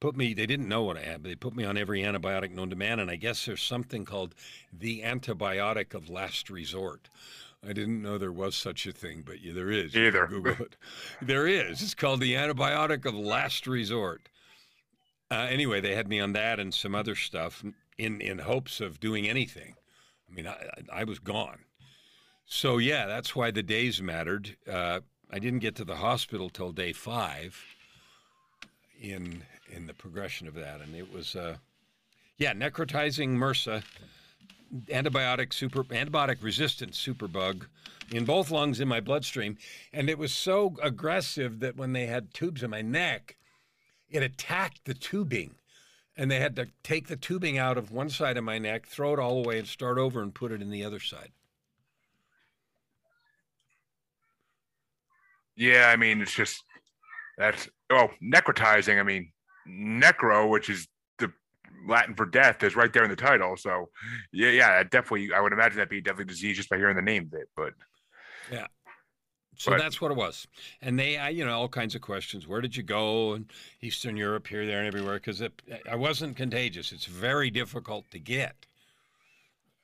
put me. They didn't know what I had, but they put me on every antibiotic known to man. And I guess there's something called the antibiotic of last resort. I didn't know there was such a thing, but yeah, there is. Either. Google it. There is. It's called the antibiotic of last resort. Uh, anyway, they had me on that and some other stuff in in hopes of doing anything. I mean, I, I was gone. So yeah, that's why the days mattered. Uh, I didn't get to the hospital till day five. In in the progression of that, and it was, uh, yeah, necrotizing MRSA, antibiotic super antibiotic resistant superbug in both lungs in my bloodstream, and it was so aggressive that when they had tubes in my neck, it attacked the tubing. And they had to take the tubing out of one side of my neck, throw it all away, and start over and put it in the other side. Yeah, I mean, it's just that's oh, necrotizing. I mean, necro, which is the Latin for death, is right there in the title. So, yeah, yeah, definitely. I would imagine that'd be definitely disease just by hearing the name of it. But yeah, So But- that's what it was. And they, I, you know, all kinds of questions. Where did you go? And Eastern Europe, here, there, and everywhere. Because I wasn't contagious. It's very difficult to get.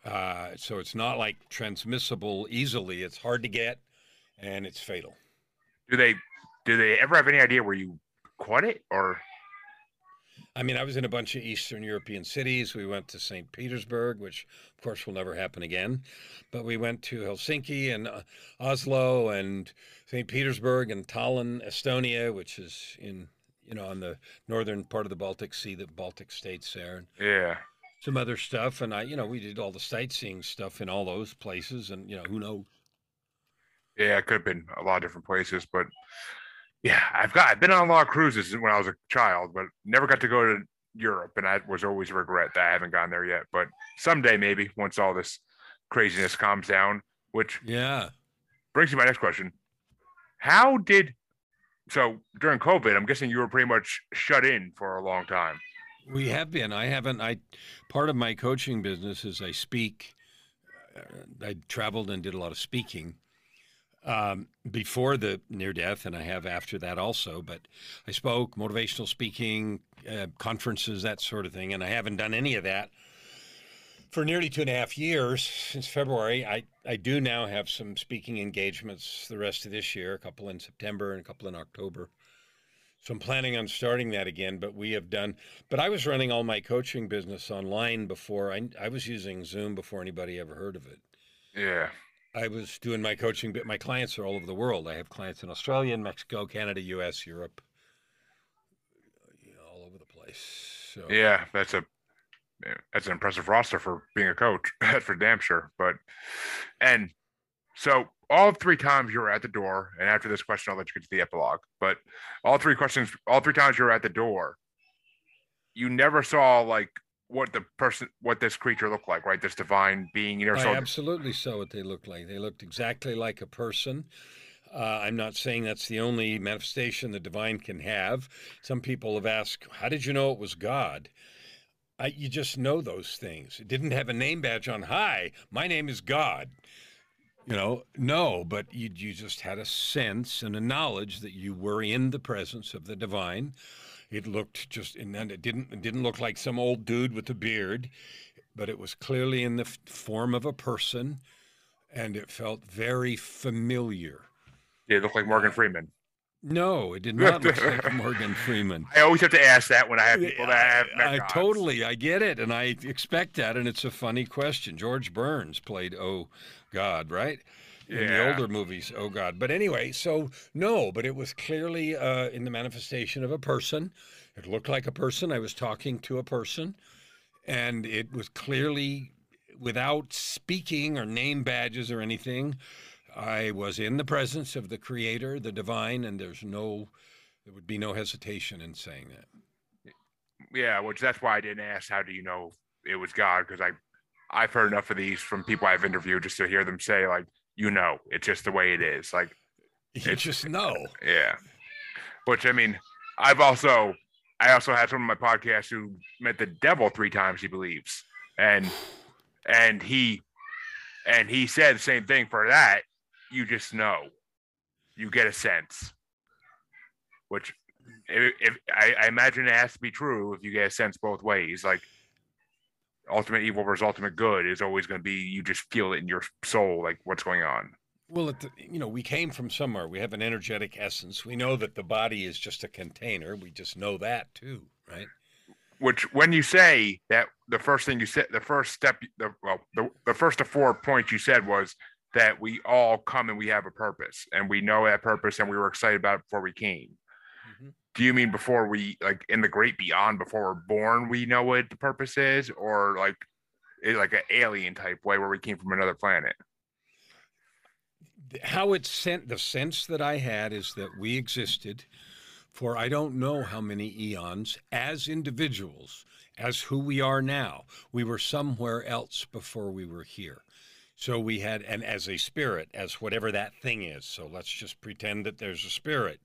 Uh, so it's not like transmissible easily. It's hard to get, and it's fatal. Do they do they ever have any idea where you caught it or I mean, I was in a bunch of Eastern European cities. We went to St. Petersburg, which of course will never happen again. But we went to Helsinki and uh, Oslo and St. Petersburg and Tallinn, Estonia, which is in, you know, on the northern part of the Baltic Sea, the Baltic states there, and yeah? some other stuff. And I, you know, we did all the sightseeing stuff in all those places. And, you know, who knows? Yeah, it could have been a lot of different places, but yeah, I've got I've been on a lot of cruises when I was a child, but never got to go to Europe, and I was always regret that I haven't gone there yet. But someday, maybe once all this craziness calms down. Which Yeah. brings me my next question: How did so during COVID? I'm guessing you were pretty much shut in for a long time. We have been. I haven't. I part of my coaching business is I speak. Uh, I traveled and did a lot of speaking um, before the near death, and I have after that also. But I spoke motivational speaking, uh, conferences, that sort of thing, and I haven't done any of that for nearly two and a half years since February. I I do now have some speaking engagements the rest of this year, a couple in September and a couple in October. So I'm planning on starting that again, but we have done. But I was running all my coaching business online before. I I was using Zoom before anybody ever heard of it. Yeah, I was doing my coaching, but my clients are all over the world. I have clients in Australia, and Mexico, Canada, U.S., Europe, you know, all over the place. So yeah, that's a that's an impressive roster for being a coach. For damn sure. But and so all three times you were at the door, and after this question, I'll let you get to the epilogue. But all three questions, all three times you were at the door, you never saw like what the person, what this creature looked like, right? This divine being. You never I saw. absolutely saw what they looked like. They looked exactly like a person. Uh, I'm not saying that's the only manifestation the divine can have. Some people have asked, "How did you know it was God?" I, you just know those things. It didn't have a name badge on. Hi, my name is God. You know, no, but you you just had a sense and a knowledge that you were in the presence of the divine. It looked just, and then it didn't it didn't look like some old dude with a beard, but it was clearly in the form of a person, and it felt very familiar. Yeah, it looked like Morgan Freeman. No, it did not look like Morgan Freeman. I always have to ask that when I have people that have met I, totally, I get it, and I expect that, and it's a funny question. George Burns played Oh God, right? In the older movies, Oh God. But anyway, so no, but it was clearly uh, in the manifestation of a person. It looked like a person. I was talking to a person, and it was clearly without speaking or name badges or anything. I was in the presence of the Creator, the Divine, and there's no, there would be no hesitation in saying that. Yeah, which that's why I didn't ask. How do you know it was God? Because I, I've heard enough of these from people I've interviewed just to hear them say like, you know, it's just the way it is. Like, You just know. yeah. Which I mean, I've also, I also had some of my podcast who met the devil three times. He believes, and and he, and he said the same thing for that. You just know, you get a sense. Which, if, if I, I imagine it has to be true if you get a sense both ways, like ultimate evil versus ultimate good is always going to be you just feel it in your soul, like what's going on. Well, it, you know, we came from somewhere. We have an energetic essence. We know that the body is just a container. We just know that too, right? which when you say that the first thing you said the first step the well the, the first of four points you said was that we all come and we have a purpose and we know that purpose and we were excited about it before we came. Do you mean before we like in the great beyond before we're born we know what the purpose is or like like an alien type way where we came from another planet How it sent the sense that I had is that we existed for I don't know how many eons as individuals, as who we are now. We were somewhere else before we were here. So we had, and as a spirit, as whatever that thing is. So let's just pretend that there's a spirit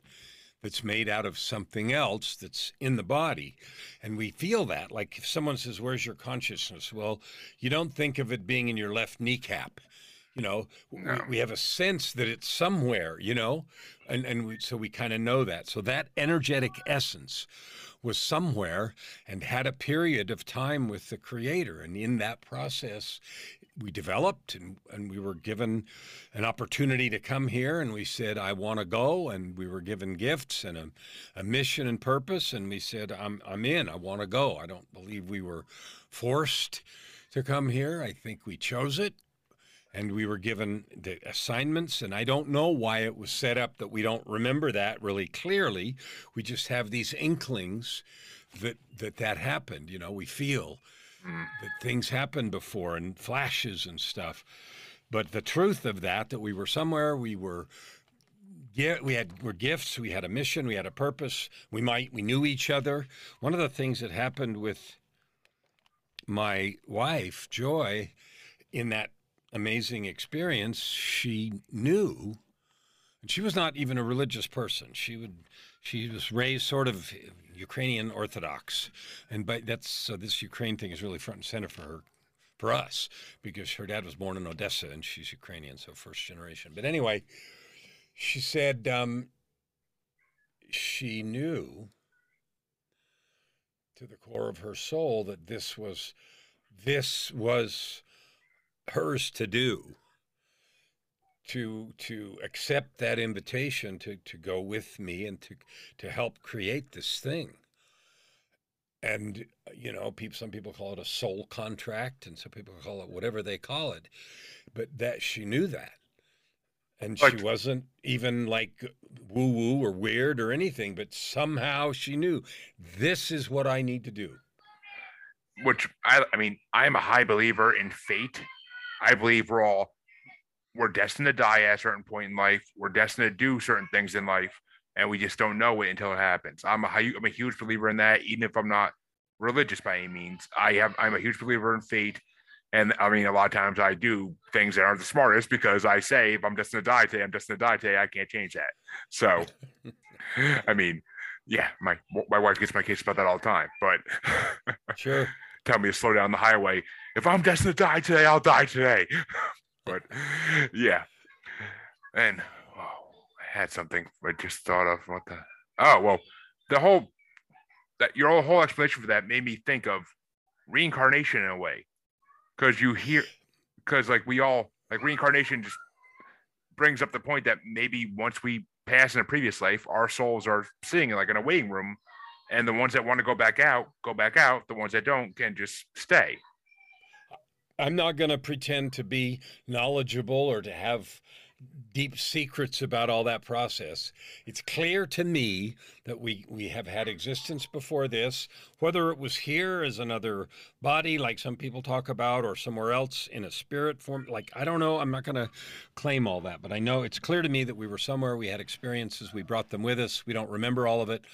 that's made out of something else that's in the body. And we feel that. Like if someone says, Where's your consciousness? Well, you don't think of it being in your left kneecap. You know, No. we, we have a sense that it's somewhere, you know, and, and we, so we kind of know that. So that energetic essence was somewhere and had a period of time with the creator. And in that process, we developed and, and we were given an opportunity to come here and we said i want to go and we were given gifts and a, a mission and purpose and we said i'm, I'm in i want to go. I don't believe we were forced to come here. I think we chose it and we were given the assignments and i don't know why it was set up that we don't remember that really clearly. We just have these inklings that that that happened you know we feel Mm. that things happened before and flashes and stuff. But the truth of that, that we were somewhere, we were, we had were gifts, we had a mission, we had a purpose. We might we knew each other. One of the things that happened with my wife Joy in that amazing experience, she knew, and she was not even a religious person. She would she was raised sort of Ukrainian Orthodox, and by that's so this Ukraine thing is really front and center for her, for us, because her dad was born in Odessa and she's Ukrainian, so first generation. But anyway, she said um, she knew to the core of her soul that this was this was hers to do to to accept that invitation to to go with me and to to help create this thing. And uh, you know people some people call it a soul contract and some people call it whatever they call it but that she knew that. And she wasn't even like woo woo or weird or anything but somehow she knew this is what i need to do. Which I, I mean, I'm a high believer in fate. I believe we're all we're destined to die at a certain point in life. We're destined to do certain things in life, and we just don't know it until it happens. I'm a I'm a huge believer in that, even if I'm not religious by any means. I have I'm a huge believer in fate, and I mean a lot of times I do things that aren't the smartest because I say if I'm destined to die today, I'm destined to die today. I can't change that. So, I mean, yeah, my my wife gets my case about that all the time, but. sure tell me to slow down the highway. If I'm destined to die today, I'll die today. but yeah. And oh, I had something I just thought of. What the? Oh well, the whole that your whole explanation for that made me think of reincarnation in a way, because you hear, because like we all like reincarnation just brings up the point that maybe once we pass in a previous life, our souls are sitting like in a waiting room and the ones that want to go back out go back out the ones that don't can just stay I'm not going to pretend to be knowledgeable or to have deep secrets about all that process. It's clear to me that we we have had existence before this, whether it was here as another body like some people talk about or somewhere else in a spirit form like I don't know, I'm not going to claim all that, but I know it's clear to me that we were somewhere, we had experiences, we brought them with us. We don't remember all of it.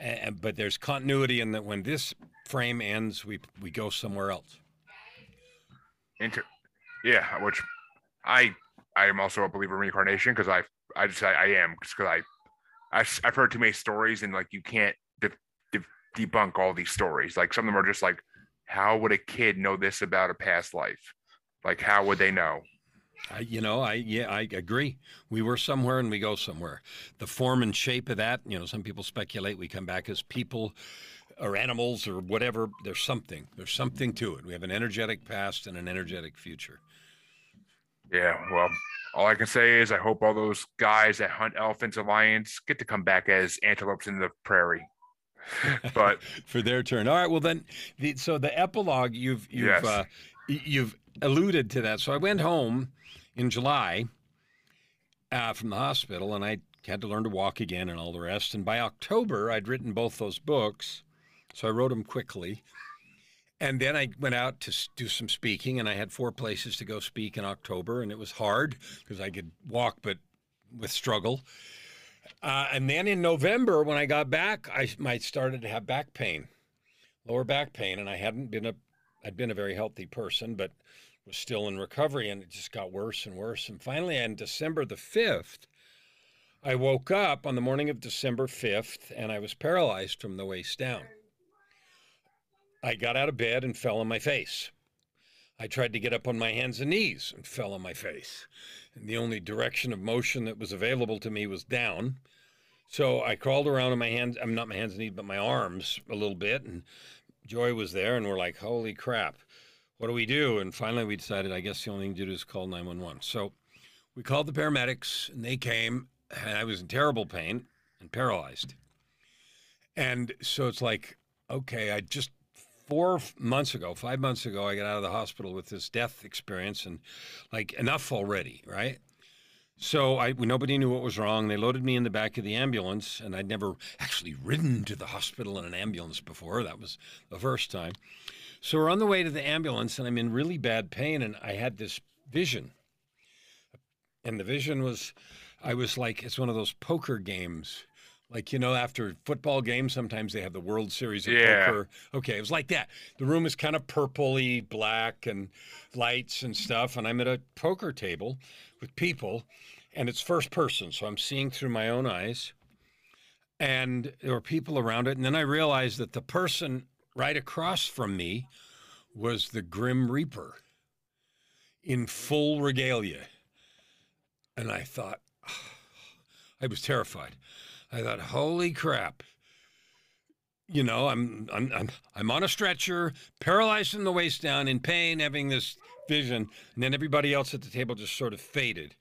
a- but there's continuity in that when this frame ends, we we go somewhere else. Inter- yeah which i i am also a believer in reincarnation because i i just i, I am because I, I i've heard too many stories and like you can't de- de- debunk all these stories like some of them are just like how would a kid know this about a past life like how would they know I, you know, I yeah, I agree. We were somewhere and we go somewhere. The form and shape of that, you know, some people speculate we come back as people or animals or whatever. There's something. There's something to it. We have an energetic past and an energetic future. yeah well all i can say is i hope all those guys that hunt elephants and lions get to come back as antelopes in the prairie but for their turn. All right. Well, then, the, so the epilogue you've you've Yes. uh, you've alluded to that. So I went home in July uh, from the hospital, and I had to learn to walk again and all the rest. And by October, I'd written both those books, so I wrote them quickly. And then I went out to do some speaking, and I had four places to go speak in October, and it was hard because I could walk, but with struggle. Uh, and then in November, when I got back, I I started to have back pain, lower back pain, and I hadn't been a, I'd been a very healthy person, but was still in recovery, and it just got worse and worse. And finally, on December the fifth, I woke up on the morning of December fifth, and I was paralyzed from the waist down. I got out of bed and fell on my face. I tried to get up on my hands and knees and fell on my face. And the only direction of motion that was available to me was down. So I crawled around on my hands, I'm not my hands and knees, but my arms a little bit. And Joy was there, and we're like, holy crap, what do we do? And finally we decided, I guess the only thing to do is call 911. So we called the paramedics, and they came, and I was in terrible pain and paralyzed. And so it's like, okay, I just four months ago, five months ago, I got out of the hospital with this death experience and like enough already, right? So I nobody knew what was wrong. They loaded me in the back of the ambulance, and I'd never actually ridden to the hospital in an ambulance before. That was the first time. So we're on the way to the ambulance, and I'm in really bad pain, and I had this vision. And the vision was, I was like, it's one of those poker games like, you know, after football games, sometimes they have the World Series of Yeah. poker. Okay, it was like that. The room is kind of purpley black and lights and stuff. And I'm at a poker table with people, and it's first person. So I'm seeing through my own eyes. And there were people around it. And then I realized that the person right across from me was the Grim Reaper in full regalia. And I thought, I was terrified. I thought, holy crap. You know, I'm I'm I'm I'm on a stretcher, paralyzed from the waist down, in pain, having this vision, and then everybody else at the table just sort of faded.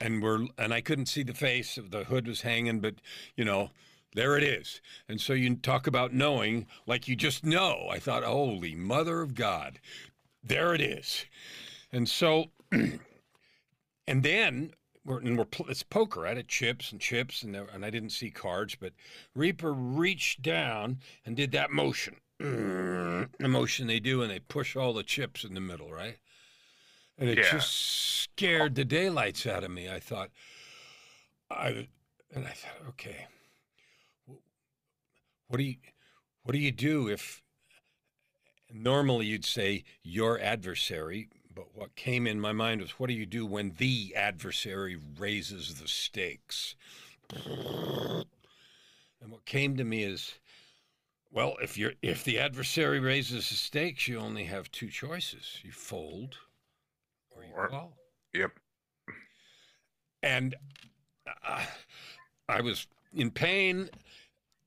And we're and I couldn't see the face. Of the hood was hanging, but you know, there it is. And so you talk about knowing, like you just know. I thought, holy mother of God, there it is. And so, and then we're, and we're it's poker, right? At chips and chips, and there, and I didn't see cards, but Reaper reached down and did that motion, the motion they do, and they push all the chips in the middle, right? And it Yeah. just scared the daylights out of me. I thought, I, and I thought, okay, what do you, what do you do if? Normally, you'd say your adversary, but what came in my mind was, what do you do when the adversary raises the stakes? And what came to me is, well, if you're if the adversary raises the stakes, you only have two choices: you fold, or you call. Yep. And uh, I was in pain.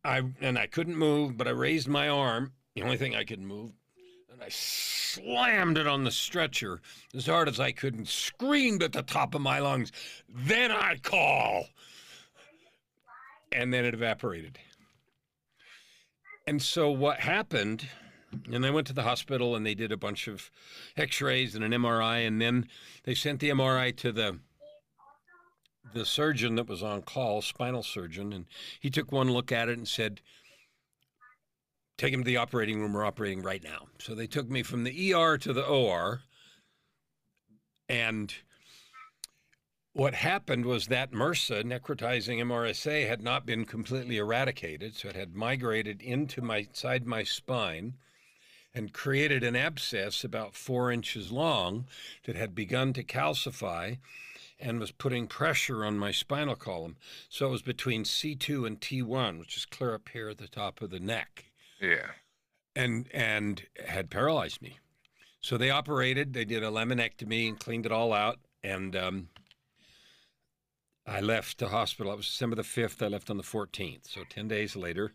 I and I couldn't move, but I raised my arm, the only thing I could move, I slammed it on the stretcher as hard as I could and screamed at the top of my lungs, "Then I call!" And then it evaporated. And so what happened? And I went to the hospital and they did a bunch of X-rays and an MRI, and then they sent the MRI to the the surgeon that was on call, spinal surgeon, and he took one look at it and said, "Take him to the operating room. We're operating right now." So they took me from the ER to the OR, and what happened was that MRSA, necrotizing MRSA, had not been completely eradicated, so it had migrated into my side my spine and created an abscess about four inches long that had begun to calcify and was putting pressure on my spinal column. So it was between C2 and T1, which is clear up here at the top of the neck, Yeah. and and had paralyzed me. So they operated. They did a laminectomy and cleaned it all out. And um, I left the hospital. It was December the fifth. I left on the fourteenth. So ten days later.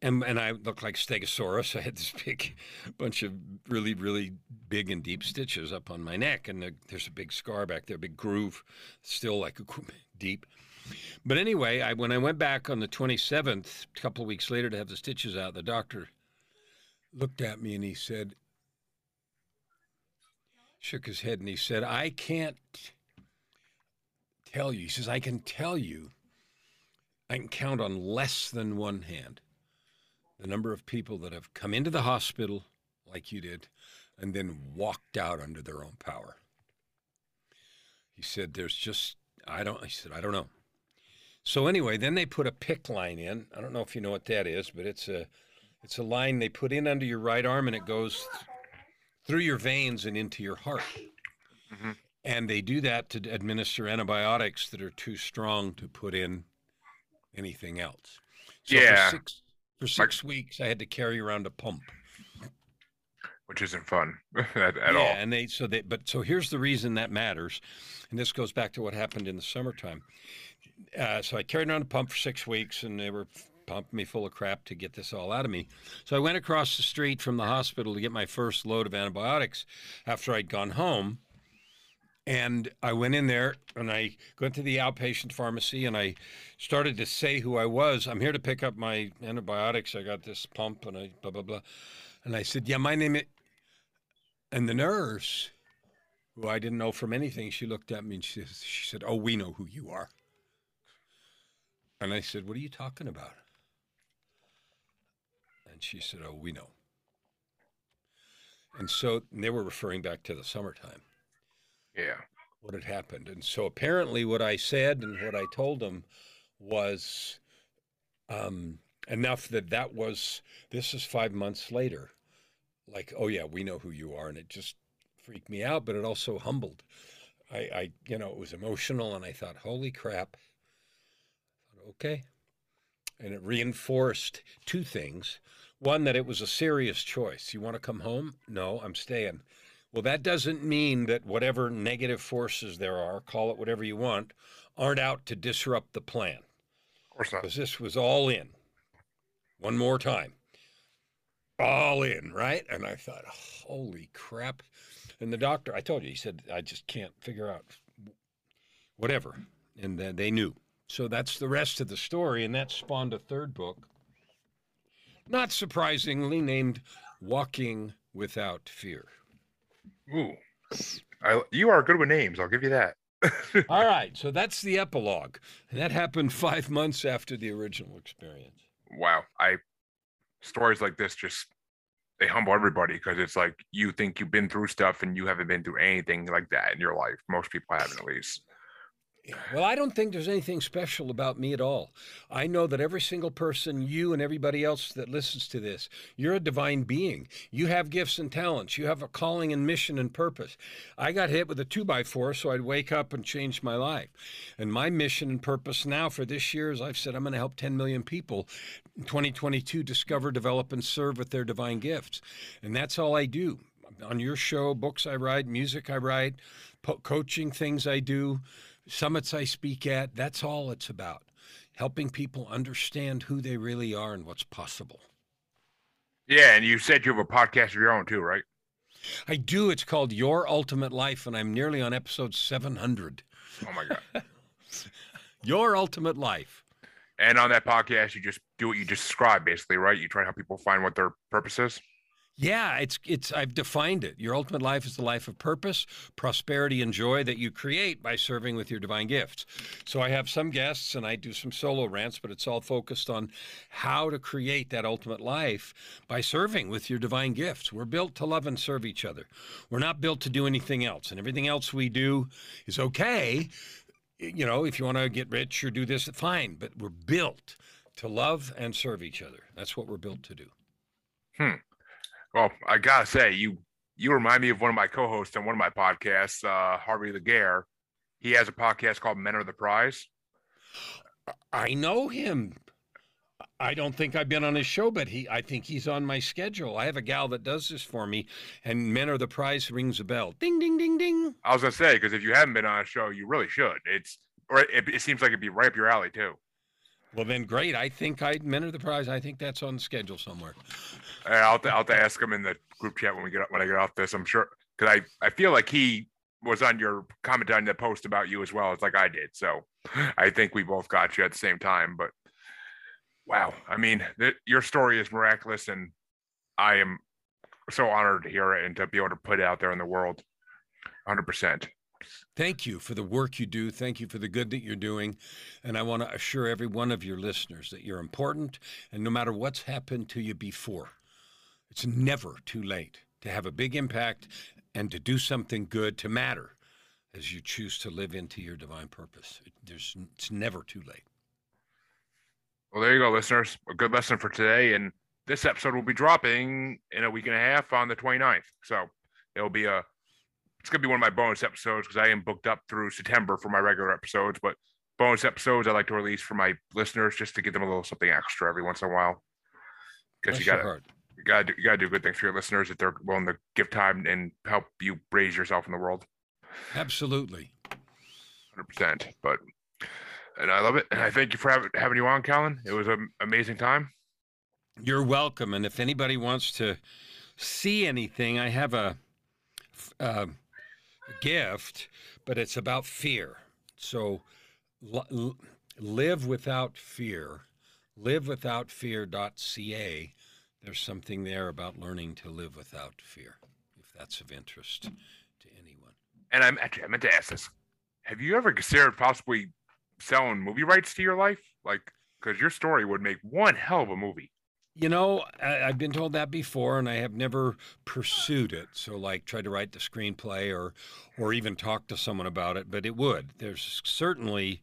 And, and I looked like Stegosaurus. I had this big bunch of really, really big and deep stitches up on my neck. And the, there's a big scar back there, a big groove, still like a deep. But anyway, I, when I went back on the 27th, a couple of weeks later to have the stitches out, the doctor looked at me and he said, shook his head and he said, I can't tell you. He says, I can tell you, I can count on less than one hand the number of people that have come into the hospital like you did and then walked out under their own power. He said, There's just, I don't, he said, I don't know. So anyway, then they put a PICC line in. I don't know if you know what that is, but it's a, it's a line they put in under your right arm and it goes th- through your veins and into your heart. Mhm. And they do that to administer antibiotics that are too strong to put in anything else. So Yeah. for six, for six weeks, I had to carry around a pump. which isn't fun at, at yeah, all. and they so they but so here's the reason that matters, and this goes back to what happened in the summertime. Uh, so I carried around a pump for six weeks, and they were pumping me full of crap to get this all out of me. So I went across the street from the hospital to get my first load of antibiotics after I'd gone home. And I went in there and I went to the outpatient pharmacy and I started to say who I was. I'm here to pick up my antibiotics. I got this pump and I blah, blah, blah. And I said, Yeah, my name is. And the nurse, who I didn't know from anything, she looked at me and she, she said, Oh, we know who you are. And I said, What are you talking about? And she said, Oh, we know. And so and they were referring back to the summertime, Yeah. what had happened. And so apparently, what I said and what I told them was um, enough that that was, this is five months later. Like, oh, yeah, we know who you are. And it just freaked me out, but it also humbled. I, I you know, it was emotional. And I thought, holy crap. Okay. And it reinforced two things. One, that it was a serious choice. You want to come home? No, I'm staying. Well, that doesn't mean that whatever negative forces there are, call it whatever you want, aren't out to disrupt the plan. Of course not. Because this was all in. One more time. All in, right? And I thought, holy crap. And the doctor, I told you, he said, I just can't figure out whatever. And then they knew. So that's the rest of the story. And that spawned a third book, not surprisingly named Walking Without Fear. Ooh. I, you are good with names. I'll give you that. All right. So that's the epilogue. And that happened five months after the original experience. wow. I stories like this just they humble everybody because it's like you think you've been through stuff and you haven't been through anything like that in your life. Most people haven't, at least. Well, I don't think there's anything special about me at all. I know that every single person, you and everybody else that listens to this, you're a divine being. You have gifts and talents. You have a calling and mission and purpose. I got hit with a two by four, so I'd wake up and change my life. And my mission and purpose now for this year is I've said I'm going to help 10 million people in 2022 discover, develop, and serve with their divine gifts. And that's all I do. On your show, books I write, music I write, po- coaching things I do summits I speak at, that's all it's about. Helping people understand who they really are and what's possible. Yeah, and you said you have a podcast of your own too, right? I do. It's called Your Ultimate Life, and I'm nearly on episode 700. Oh my god. Your Ultimate Life. and on that podcast, you just do what you just described, basically, right? You try to help people find what their purpose is. Yeah, it's it's I've defined it. Your ultimate life is the life of purpose, prosperity and joy that you create by serving with your divine gifts. So I have some guests and I do some solo rants, but it's all focused on how to create that ultimate life by serving with your divine gifts. We're built to love and serve each other. We're not built to do anything else. And everything else we do is okay. You know, if you want to get rich or do this, fine, but we're built to love and serve each other. That's what we're built to do. Hmm. Well, I gotta say, you you remind me of one of my co-hosts on one of my podcasts, uh, Harvey Laguerre. He has a podcast called Men Are the Prize. I know him. I don't think I've been on his show, but he I think he's on my schedule. I have a gal that does this for me, and Men Are the Prize rings a bell. Ding ding ding ding. I was gonna say because if you haven't been on a show, you really should. It's or it, it seems like it'd be right up your alley too. Well then great. I think I Men Are the Prize, I think that's on the schedule somewhere. Uh, I'll to, I'll to ask him in the group chat when we get when I get off this. I'm sure because I I feel like he was on your comment on the post about you as well. It's like I did. So I think we both got you at the same time. But wow, I mean, th- your story is miraculous, and I am so honored to hear it and to be able to put it out there in the world. 100. Thank you for the work you do. Thank you for the good that you're doing. And I want to assure every one of your listeners that you're important. And no matter what's happened to you before, it's never too late to have a big impact and to do something good to matter as you choose to live into your divine purpose. There's, it's never too late. Well, there you go, listeners. A good lesson for today. And this episode will be dropping in a week and a half on the 29th. So it'll be a, it's going to be one of my bonus episodes because I am booked up through September for my regular episodes. But bonus episodes I like to release for my listeners just to give them a little something extra every once in a while. Because you got to. You gotta do, you gotta do good things for your listeners if they're willing to give time and help you raise yourself in the world. Absolutely. Hundred percent. But and I love it. And I thank you for having, having you on, Kellan. It was an amazing time. You're welcome. And if anybody wants to see anything, I have a, uh, a gift, but it's about fear. So l- live without fear. Livewithoutfear.ca. There's something there about learning to live without fear, if that's of interest to anyone. And I'm actually I meant to ask this: Have you ever considered possibly selling movie rights to your life? Like, because your story would make one hell of a movie. You know, I, have been told that before, and I have never pursued it. So, like, try to write the screenplay or, or even talk to someone about it. But it would. There's certainly,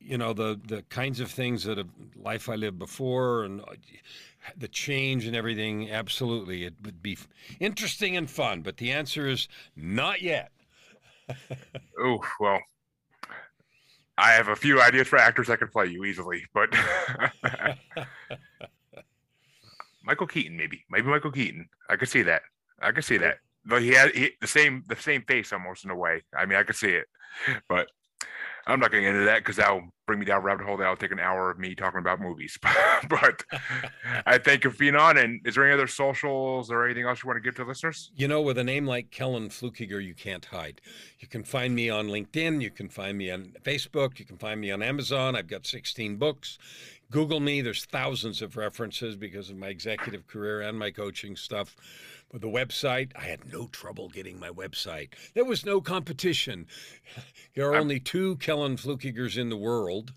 you know, the the kinds of things that a life I lived before and uh, the change and everything. Absolutely, it would be interesting and fun. But the answer is not yet. oh well, I have a few ideas for actors that could play you easily, but Michael Keaton, maybe, maybe Michael Keaton. I could see that. I could see that. But he had he, the same the same face almost in a way. I mean, I could see it, but I'm not getting into that because that'll bring me down rabbit hole. That'll take an hour of me talking about movies. but I thank you for being on. And is there any other socials or anything else you want to give to listeners? You know, with a name like Kellan Fluckiger, you can't hide. You can find me on LinkedIn. You can find me on Facebook. You can find me on Amazon. I've got 16 books. Google me. There's thousands of references because of my executive career and my coaching stuff. But the website, I had no trouble getting my website. There was no competition. There are I'm, only two Kellan Fluckigers in the world,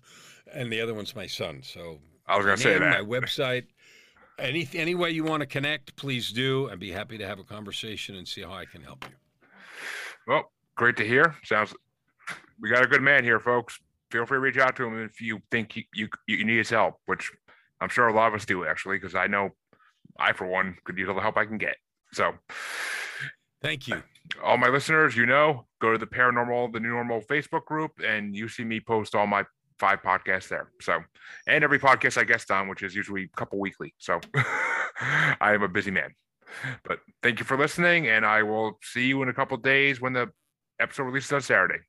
and the other one's my son. So I was going to say that. My website. Any any way you want to connect, please do. I'd be happy to have a conversation and see how I can help you. Well, great to hear. Sounds we got a good man here, folks. Feel free to reach out to him if you think you you, you need his help, which I'm sure a lot of us do actually, because I know I, for one, could use all the help I can get. So, thank you. All my listeners, you know, go to the Paranormal, the New Normal Facebook group, and you see me post all my five podcasts there. So, and every podcast I guest on, which is usually a couple weekly. So, I am a busy man. But thank you for listening, and I will see you in a couple days when the episode releases on Saturday.